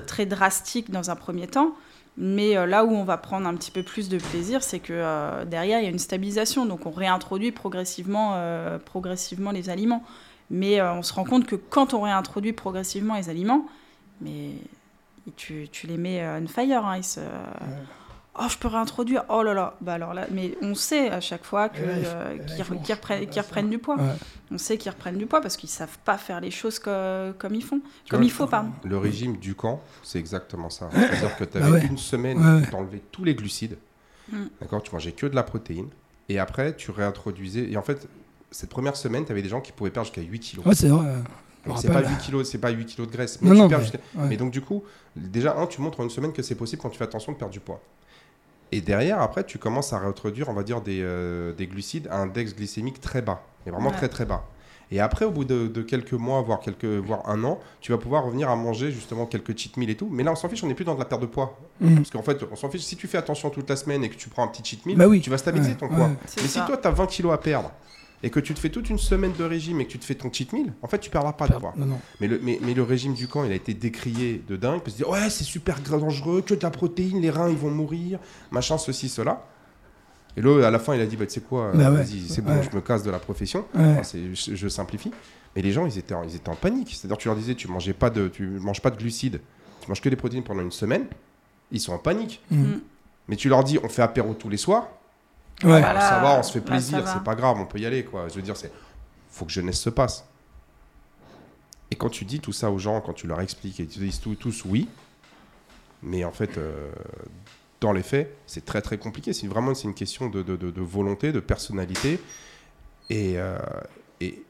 très drastiques dans un premier temps. Mais là où on va prendre un petit peu plus de plaisir, c'est que derrière il y a une stabilisation. Donc on réintroduit progressivement progressivement les aliments. Mais on se rend compte que quand on réintroduit progressivement les aliments, mais tu, tu les mets on fire. hein, Oh, je peux réintroduire. Oh là là. Bah alors là, mais on sait à chaque fois que, euh, qu'ils qu'ils reprennent, ça. reprennent du poids. Ouais. On sait qu'ils reprennent du poids parce qu'ils savent pas faire les choses co- comme ils font, Tu comme vois, il faut, pardon. Le régime du camp, c'est exactement ça. C'est-à-dire que tu avais ouais. une semaine Ouais, tu enlevais tous les glucides. Mm. D'accord Tu mangeais que de la protéine. Et après, tu réintroduisais. Et en fait, cette première semaine, tu avais des gens qui pouvaient perdre jusqu'à 8 kilos. Ouais, c'est vrai. C'est pas rappelle. 8 kilos, c'est pas 8 kilos de graisse. Mais Non, tu non, perds mais- jusqu'à- ouais. Mais donc, du coup, déjà, un, tu montres en une semaine que c'est possible quand tu fais attention de perdre du poids. Et derrière, après, tu commences à réintroduire, on va dire, des, euh, des glucides à un index glycémique très bas. Mais vraiment Ouais. très, très bas. Et après, au bout de, de quelques mois, voire, quelques, voire un an, tu vas pouvoir revenir à manger justement quelques cheat meals et tout. Mais là, on s'en fiche, on n'est plus dans de la perte de poids. Mhm. Parce qu'en fait, on s'en fiche. Si tu fais attention toute la semaine et que tu prends un petit cheat meal, Bah oui. tu vas stabiliser Ouais, ton ouais. poids. Mais si toi, tu as 20 kilos à perdre et que tu te fais toute une semaine de régime et que tu te fais ton cheat meal, en fait, tu perdras pas de poids. Non, non. Mais le, mais, mais le régime du camp, il a été décrié de dingue. Parce que dire, ouais, c'est super dangereux, que de la protéine, les reins, ils vont mourir, machin, ceci, cela. Et là, à la fin, il a dit, bah, tu sais quoi, euh, Bah ouais. vas-y, c'est bon, Ouais. je me casse de la profession. Ouais. Enfin, c'est- je, je simplifie. Mais les gens, ils étaient en, ils étaient en panique. C'est-à-dire, tu leur disais, tu mangeais pas de, tu manges pas de glucides, tu manges que des protéines pendant une semaine. Ils sont en panique. Mhm. Mais tu leur dis, on fait apéro tous les soirs. Ouais. Voilà. ça va, on se fait plaisir, c'est pas grave, on peut y aller, quoi. Je veux dire, c'est faut que jeunesse se passe. Et quand tu dis tout ça aux gens, quand tu leur expliques, et ils te disent tous, tous oui, mais en fait, euh, dans les faits, c'est très très compliqué. C'est vraiment c'est une question de, de- de- de volonté, de personnalité, et, euh, et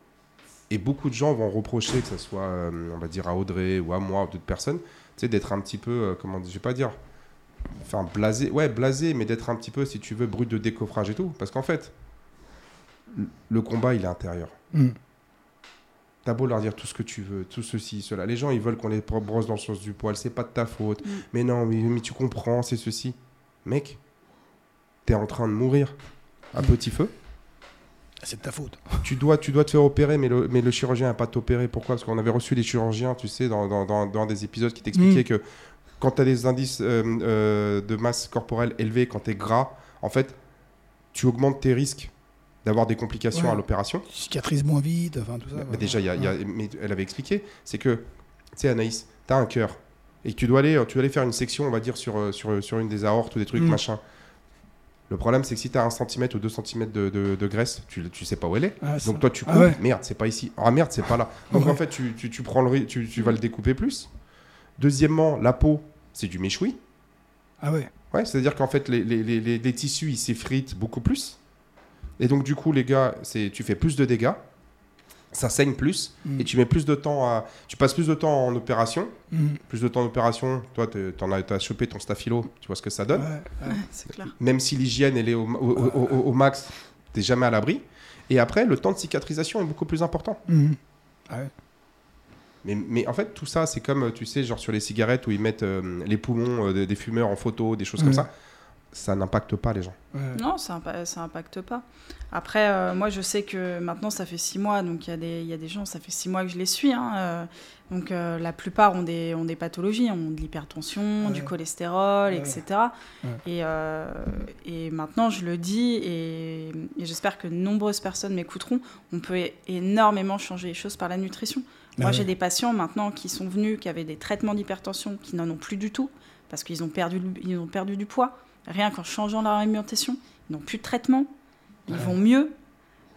et beaucoup de gens vont reprocher que ce soit, euh, on va dire, à Audrey ou à moi ou d'autres personnes, tu sais, d'être un petit peu, euh, comment dire, je vais pas dire, enfin blasé, ouais blasé, mais d'être un petit peu, si tu veux, brut de décoffrage et tout, parce qu'en fait, le- combat il est intérieur. Mhm. T'as beau leur dire tout ce que tu veux, tout ceci, cela. Les gens, ils veulent qu'on les brosse dans le sens du poil. C'est pas de ta faute. Mm. Mais non, mais, mais tu comprends, c'est ceci. Mec, t'es en train de mourir à petit feu. C'est de ta faute. Tu dois, tu dois te faire opérer, mais le, mais le chirurgien n'a pas t'opérer. Pourquoi? Parce qu'on avait reçu les chirurgiens, tu sais, dans, dans, dans, dans des épisodes qui t'expliquaient que quand tu as des indices euh, euh, de masse corporelle élevés, quand tu es gras, en fait, tu augmentes tes risques d'avoir des complications Ouais. à l'opération. Cicatrise moins vite, enfin tout ça. Mais voilà. déjà, y a- il y a- mais elle avait expliqué, c'est que, tu sais, Anaïs, tu as un cœur et tu dois, aller, tu dois aller faire une section, on va dire, sur, euh, sur, sur une des aortes ou des trucs, Mm. machin. Le problème, c'est que si tu as un centimètre ou deux centimètres de, de- de graisse, tu, tu sais pas où elle est. Ah, Donc toi, tu Ah coupes, ouais. merde, c'est pas ici. Ah merde, c'est pas là. Donc en fait, tu, tu, tu prends le, tu, tu vas le découper plus. Deuxièmement, la peau, c'est du méchoui. Ah ouais. Ouais, c'est-à-dire qu'en fait, les, les, les, les- tissus, ils s'effritent beaucoup plus. Et donc, du coup, les gars, c'est, tu fais plus de dégâts, ça saigne plus, Mm. et tu mets plus de temps à. Tu passes plus de temps en opération. Mhm. Plus de temps en opération, toi, t'en as, t'as chopé ton staphylo, tu vois ce que ça donne. Ouais, ouais. Clair. Même si l'hygiène, elle est au, au, au- au- au max, t'es jamais à l'abri. Et après, le temps de cicatrisation est beaucoup plus important. Mhm. Ah ouais. Mais, mais en fait, tout ça, c'est comme, tu sais, genre sur les cigarettes où ils mettent euh, les poumons euh, des, fumeurs en photo, des choses comme ça. ça n'impacte pas les gens. Non, ça n'impacte pas. Après, euh, moi, je sais que maintenant, ça fait six mois, donc il y, y, a des gens, ça fait six mois que je les suis. Hein, euh, donc euh, la plupart ont des, ont des pathologies, ont de l'hypertension, du cholestérol, etc. Et, et, maintenant, je le dis, et, j'espère que nombreuses personnes m'écouteront, on peut énormément changer les choses par la nutrition. Bah moi, j'ai des patients maintenant qui sont venus, qui avaient des traitements d'hypertension, qui n'en ont plus du tout, parce qu'ils ont, perdu, ils ont perdu du poids rien qu'en changeant leur alimentation. Ils n'ont plus de traitement, ils vont mieux.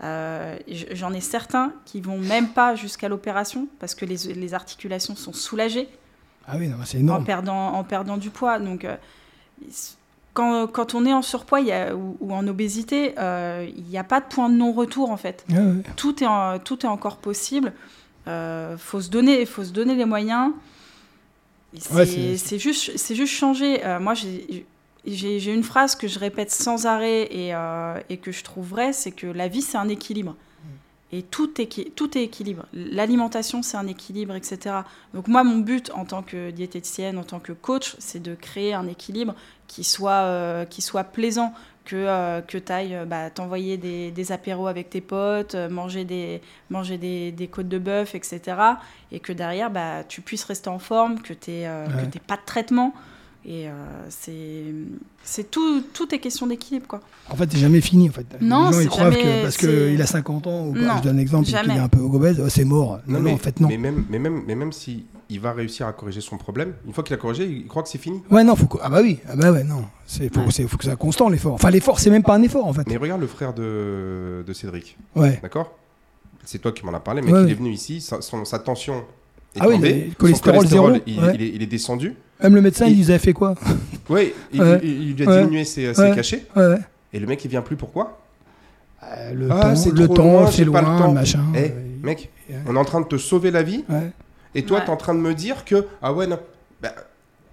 Euh, j'en ai certains qui vont même pas jusqu'à l'opération parce que les, articulations sont soulagées. Ah oui, c'est énorme. En perdant, en perdant du poids. Donc, euh, quand, quand, on est en surpoids ou, en obésité, euh, il n'y a pas de point de non-retour en fait. Ah tout, est tout est encore possible. Il faut, se donner, faut se donner les moyens. c'est juste, juste changer. moi, j'ai une phrase que je répète sans arrêt et, euh, et que je trouve vraie, c'est que la vie, c'est un équilibre. Mm. Et tout est, tout est équilibre. L'alimentation, c'est un équilibre, etc. Donc moi, mon but en tant que diététicienne, en tant que coach, c'est de créer un équilibre qui soit, euh, qui soit plaisant, que, euh, que tu ailles bah, t'envoyer des, des, apéros avec tes potes, manger des, manger des, des côtes de bœuf, etc. Et que derrière, bah, tu puisses rester en forme, que tu n'aies pas de traitement. Et euh, c'est, c'est tout, tout est question d'équilibre, quoi. En fait, c'est jamais fini, en fait. Non, Les gens, ils croient que parce qu'il a 50 ans, ou je donne un exemple, qu'il est un peu obèse, c'est mort. Non, mais, en fait, non. Mais même, mais même, mais même si il va réussir à corriger son problème, une fois qu'il a corrigé, il croit que c'est fini. Ouais, non, faut que... ah bah oui, ah bah ouais, non. C'est faut, faut que ça soit constant l'effort. Enfin, l'effort, c'est même pas un effort, en fait. Mais regarde le frère de, de Cédric. Ouais. D'accord? C'est toi qui m'en as parlé, mais il est venu ici, sa, sa tension ah oui, le cholestérol, zéro. Il, est, descendu. Même le médecin, il nous avait fait quoi? Oui, il, lui a diminué ses, cachets. Et le mec, il vient plus, pourquoi? Euh, Le ah, temps, le temps, c'est loin, pas le temps. machin. Eh, mec, on est en train de te sauver la vie. Et toi, tu es en train de me dire que, ah ouais, non. Bah,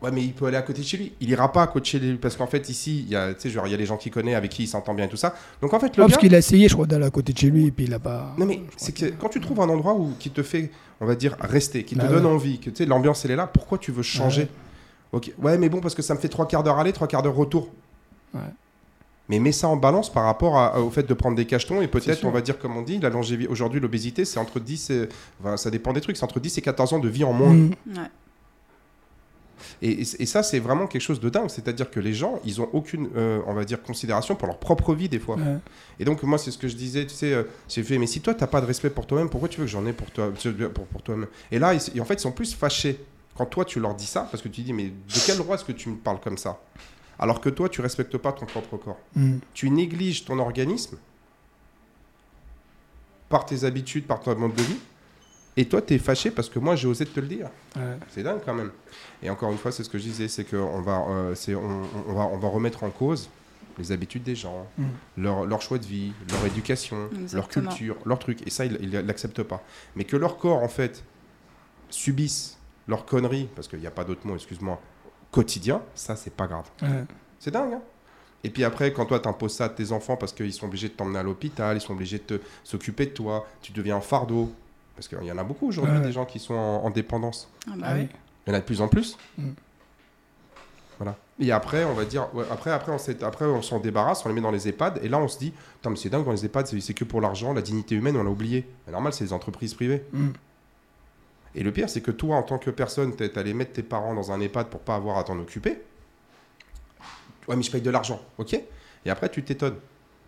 Ouais, mais il peut aller à côté de chez lui. Il ira pas à côté de chez lui parce qu'en fait ici, il y a, tu sais, il y a les gens qui connaissent, avec qui il s'entend bien et tout ça. Donc en fait, le parce qu'il a essayé, je crois, d'aller à côté de chez lui et puis il a pas. Non mais c'est que quand tu trouves un endroit où qui te fait, on va dire, rester, qui te bah donne envie, que tu sais, l'ambiance elle est là. Pourquoi tu veux changer ouais. Ok. Ouais, mais bon, parce que ça me fait trois quarts d'heure aller, trois quarts d'heure retour. Ouais. Mais mets ça en balance par rapport au fait de prendre des cachetons et peut-être, on va dire, comme on dit, la longévité, aujourd'hui, l'obésité, c'est entre 10 et. Enfin, ça dépend des trucs, c'est entre 10 et 14 ans de vie en moins. Mmh. Ouais. Et, ça, c'est vraiment quelque chose de dingue. C'est-à-dire que les gens, ils ont aucune, euh, on va dire, considération pour leur propre vie des fois. Et donc moi, c'est ce que je disais. Tu sais, euh, j'ai fait, mais si toi, t'as pas de respect pour toi-même, pourquoi tu veux que j'en ai pour toi, pour, pour toi-même? Et là, en fait, ils sont plus fâchés quand toi, tu leur dis ça, parce que tu dis, mais de quel droit est-ce que tu me parles comme ça? Alors que toi, tu respectes pas ton propre corps. Mm. Tu négliges ton organisme par tes habitudes, par ton mode de vie. Et toi, tu es fâché parce que moi, j'ai osé te le dire. C'est dingue quand même. Et encore une fois, c'est ce que je disais, c'est qu'on va, euh, on, on, va, on va remettre en cause les habitudes des gens, mm. leur, leur, choix de vie, leur éducation, leur culture, leur truc. Et ça, ils ne l'acceptent pas. Mais que leur corps, en fait, subisse leurs conneries, parce qu'il n'y a pas d'autre mot, excuse-moi, quotidien, ça, c'est pas grave. C'est dingue, hein et puis après, quand toi, imposes ça à tes enfants parce qu'ils sont obligés de t'emmener à l'hôpital, ils sont obligés de s'occuper de toi, tu deviens un fardeau. Parce qu'il y en a beaucoup aujourd'hui, des gens qui sont en, dépendance. Ah bah oui. Il y en a de plus en plus. Mm. Voilà. Et après, on va dire, après, après, on après, on s'en débarrasse, on les met dans les EHPAD, et là, on se dit, mais c'est dingue, dans les EHPAD, c'est que pour l'argent, la dignité humaine, on l'a oublié. C'est normal, c'est des entreprises privées. Mm. Et le pire, c'est que toi, en tant que personne, tu es allé mettre tes parents dans un EHPAD pour pas avoir à t'en occuper. Ouais, mais je paye de l'argent, ok? Et après, tu t'étonnes.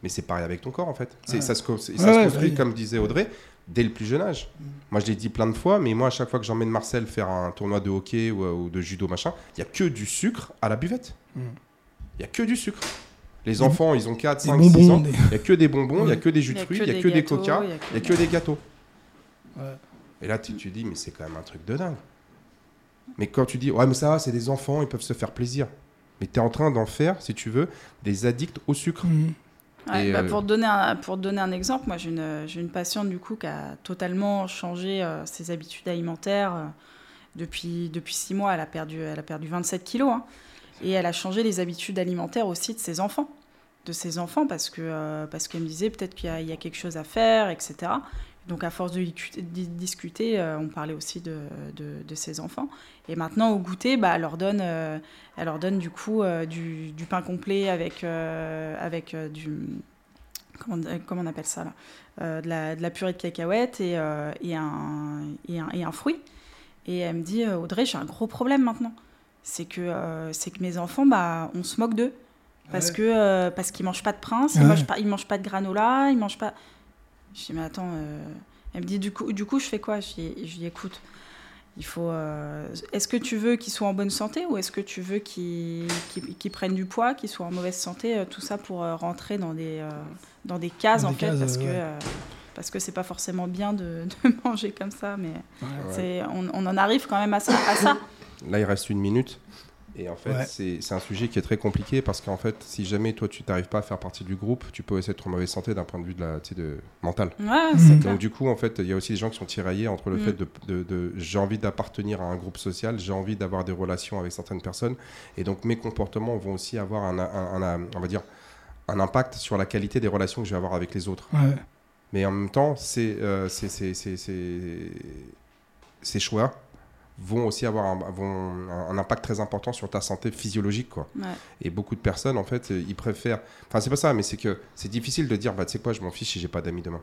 Mais c'est pareil avec ton corps, en fait. Ça, se, ça se construit, comme disait Audrey, dès le plus jeune âge. Moi, je l'ai dit plein de fois, mais moi, à chaque fois que j'emmène Marcel faire un tournoi de hockey ou, de judo, machin, il n'y a que du sucre à la buvette. Il n'y a que du sucre. Les enfants, ils ont 4, 5, 6 ans. Il n'y a que des bonbons, il n'y a que des jus de fruits, il n'y a, que des coca, il n'y a que des gâteaux. Et là, tu, te dis, mais c'est quand même un truc de dingue. Mais quand tu dis, ouais, mais ça, c'est des enfants, ils peuvent se faire plaisir. Mais tu es en train d'en faire, si tu veux, des addicts au sucre. Mmh. Bah, euh, pour, donner un, pour donner un exemple, moi j'ai une, une, patiente du coup qui a totalement changé euh, ses habitudes alimentaires. Euh, depuis, depuis six mois, elle a perdu, elle a perdu 27 kilos. Hein. et elle a changé les habitudes alimentaires aussi de ses enfants. De ses enfants parce que parce qu'elle me disait peut-être qu'il y, a quelque chose à faire, etc. Donc à force de discuter, euh, on parlait aussi de, de, ses enfants. Et maintenant au goûter, bah, elle, leur donne, elle leur donne du coup du, du, pain complet avec, avec du... Comment, comment, on appelle ça là de la, de, la, purée de cacahuètes et, et, un, et, un, et, un, fruit. Et elle me dit, Audrey, j'ai un gros problème maintenant. C'est que, c'est que mes enfants, bah, on se moque d'eux. Parce que euh, parce qu'ils mangent pas de prince, ils, mangent pas, ils mangent pas de granola, ils mangent pas. Je dis mais attends, euh, elle me dit du coup du coup je fais quoi? Je dis, écoute, il faut. Euh, est-ce que tu veux qu'ils soient en bonne santé ou est-ce que tu veux qu'ils prennent du poids, qu'ils soient en mauvaise santé, tout ça pour rentrer dans des dans des cases en fait parce que parce que c'est pas forcément bien de, de, manger comme ça, mais c'est on, on, en arrive quand même à ça, à ça. Là il reste une minute. Et en fait, c'est un sujet qui est très compliqué parce qu'en fait, si jamais toi tu n'arrives pas à faire partie du groupe, tu peux aussi être en mauvaise santé d'un point de vue de la, de, mental. Ouais, mmh. Donc du coup, en fait, il y a aussi des gens qui sont tiraillés entre le mmh. fait de, de, j'ai envie d'appartenir à un groupe social, j'ai envie d'avoir des relations avec certaines personnes, et donc mes comportements vont aussi avoir un, un, on va dire, un impact sur la qualité des relations que je vais avoir avec les autres. Mais en même temps, c'est euh, ces choix vont aussi avoir un, vont, un, impact très important sur ta santé physiologique. Quoi. Et beaucoup de personnes, en fait, ils préfèrent. Enfin, c'est pas ça, mais c'est que c'est difficile de dire, bah, tu sais quoi, je m'en fiche si j'ai pas d'amis demain.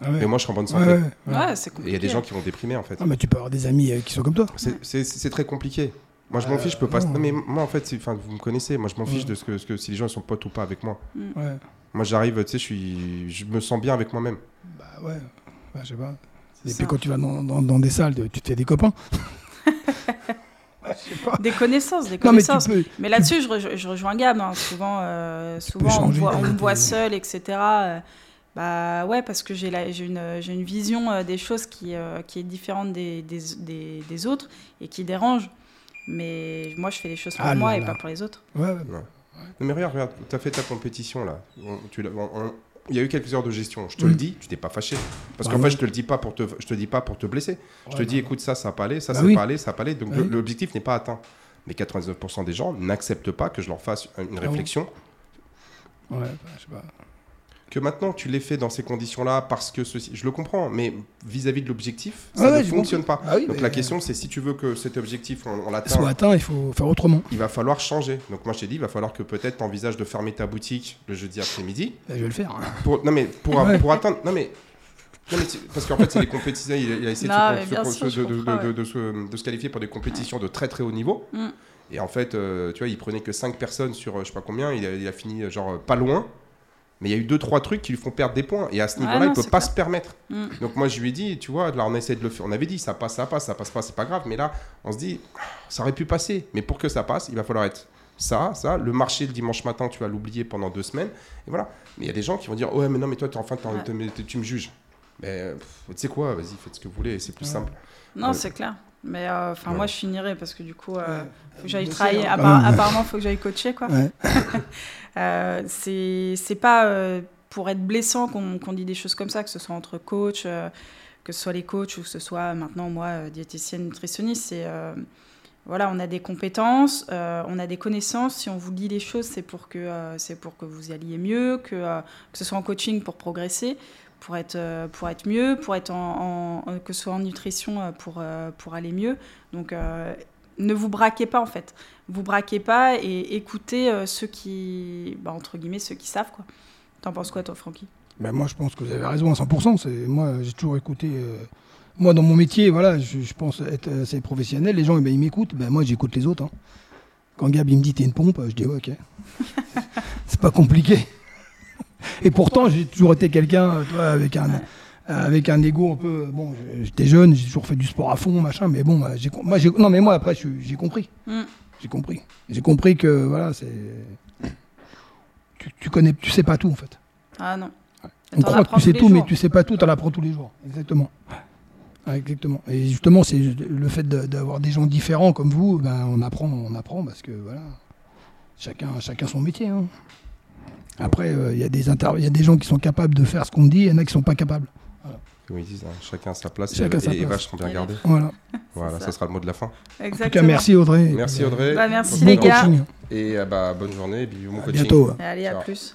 Ah Mais moi, je suis en bonne santé. Ouais, Et il y a des gens qui vont déprimer, en fait. Ah, mais tu peux avoir des amis euh, qui sont comme toi. C'est très compliqué. Moi, je m'en fiche, je peux pas. Non. mais moi, en fait, enfin, vous me connaissez. Moi, je m'en fiche de ce que, ce que, si les gens sont potes ou pas avec moi. Mm. Moi, j'arrive, tu sais, je suis, je me sens bien avec moi-même. Bah ouais. Bah, je sais pas. Et puis quand tu vas dans, dans, des salles, tu te fais des copains. des connaissances, des connaissances. mais, là-dessus, je, je, rejoins Gab. Hein. Souvent, euh, souvent on, voit, on, me voit seul, etc. Euh, bah ouais, parce que j'ai une, une, vision euh, des choses qui, qui est différente des, des, des, autres et qui dérange. Mais moi, je fais les choses pour ah moi et pas pour les autres. Ouais, ouais. Non, mais regarde, regarde tu as fait ta compétition là. tu, il y a eu quelques heures de gestion. Je te le dis, tu t'es pas fâché. Parce bah qu'en fait, je te le dis pas pour te, je te dis pas pour te blesser. Je te dis, écoute, ça, ça n'a pas allé, ça, bah ça n'a pas allé, ça n'a pas allé. Donc bah l'objectif n'est pas atteint. Mais 99% des gens n'acceptent pas que je leur fasse une réflexion. Ouais, je sais pas que maintenant tu l'aies fait dans ces conditions-là parce que ceci, je le comprends, mais vis-à-vis de l'objectif, ça ne fonctionne pas. Ah Donc la question c'est si tu veux que cet objectif on, on soit atteint, il faut faire autrement. Il va falloir changer. Donc moi je t'ai dit, il va falloir que peut-être tu envisages de fermer ta boutique le jeudi après-midi. Bah, je vais le faire. Pour, non mais pour, pour atteindre, non mais parce qu'en fait, c'est les compétitions. Il, a essayé de, se, qualifier pour des compétitions de très très haut niveau. Mm. Et en fait, euh, tu vois, il prenait que 5 personnes sur je sais pas combien. Il a, il a fini genre pas loin. Mais il y a eu deux, trois trucs qui lui font perdre des points. Et à ce niveau-là, il ne peut pas se permettre. Mm. Donc moi, je lui ai dit, tu vois, là, on essaie de le faire. On avait dit, ça passe, ça passe, ça passe pas, c'est pas grave. Mais là, on se dit, ça aurait pu passer. Mais pour que ça passe, il va falloir être ça, ça. Le marché le dimanche matin, tu vas l'oublier pendant deux semaines. Et voilà. Mais il y a des gens qui vont dire, ouais, mais non, mais toi, es, enfin, tu me juges. Mais tu sais quoi, vas-y, faites ce que vous voulez, c'est plus simple. Non, c'est clair. Mais euh, enfin, moi, je finirai parce que du coup, euh, faut que j'aille travailler. apparemment, il faut que j'aille coacher, quoi. euh, c'est pas euh, pour être blessant qu'on dit des choses comme ça, que ce soit entre coachs, que ce soit les coachs ou que ce soit maintenant moi, diététicienne, nutritionniste. Voilà, on a des compétences, on a des connaissances. Si on vous dit les choses, c'est pour que c'est pour que vous alliez mieux, que que ce soit en coaching pour progresser pour être, euh, pour être mieux, pour être que ce soit en nutrition euh, pour, euh, pour aller mieux. Donc ne vous braquez pas en fait. Vous braquez pas et écoutez ceux qui, bah, entre guillemets, ceux qui savent quoi. T'en penses quoi toi, Francky? Ben moi, je pense que vous avez raison à 100%. C'est moi, j'ai toujours écouté. moi, dans mon métier, voilà, je, pense être assez professionnel. Les gens, eh ben, ils m'écoutent. Ben, moi, j'écoute les autres. Hein. Quand Gab il me dit t'es une pompe, je dis ok. c'est pas compliqué. Et pourtant, j'ai toujours été quelqu'un avec un. Avec un ego un peu bon j'étais jeune j'ai toujours fait du sport à fond machin mais bon j'ai moi j'ai non mais moi après j'ai compris. Mm. j'ai compris. J'ai compris que voilà c'est tu, tu, connais tu sais pas tout en fait. Ah non. On croit que tu sais tout mais tu sais pas tout tu en apprends tous les jours. Exactement. Exactement. Et justement c'est le fait d'avoir des gens différents comme vous ben on apprend on apprend parce que voilà chacun chacun son métier hein. Après, euh, il y, a des y a des gens qui sont capables de faire ce qu'on dit, il y en a qui ne sont pas capables. Comme ils disent, hein, chacun a sa place chacun et, sa et, vaches seront bien gardées. Voilà. Voilà, ça. sera le mot de la fin. Exactement. En tout cas, merci Audrey. Merci Audrey. Bah, merci les gars. Et euh, bah, bonne journée et puis bon à Bientôt. Allez, à plus.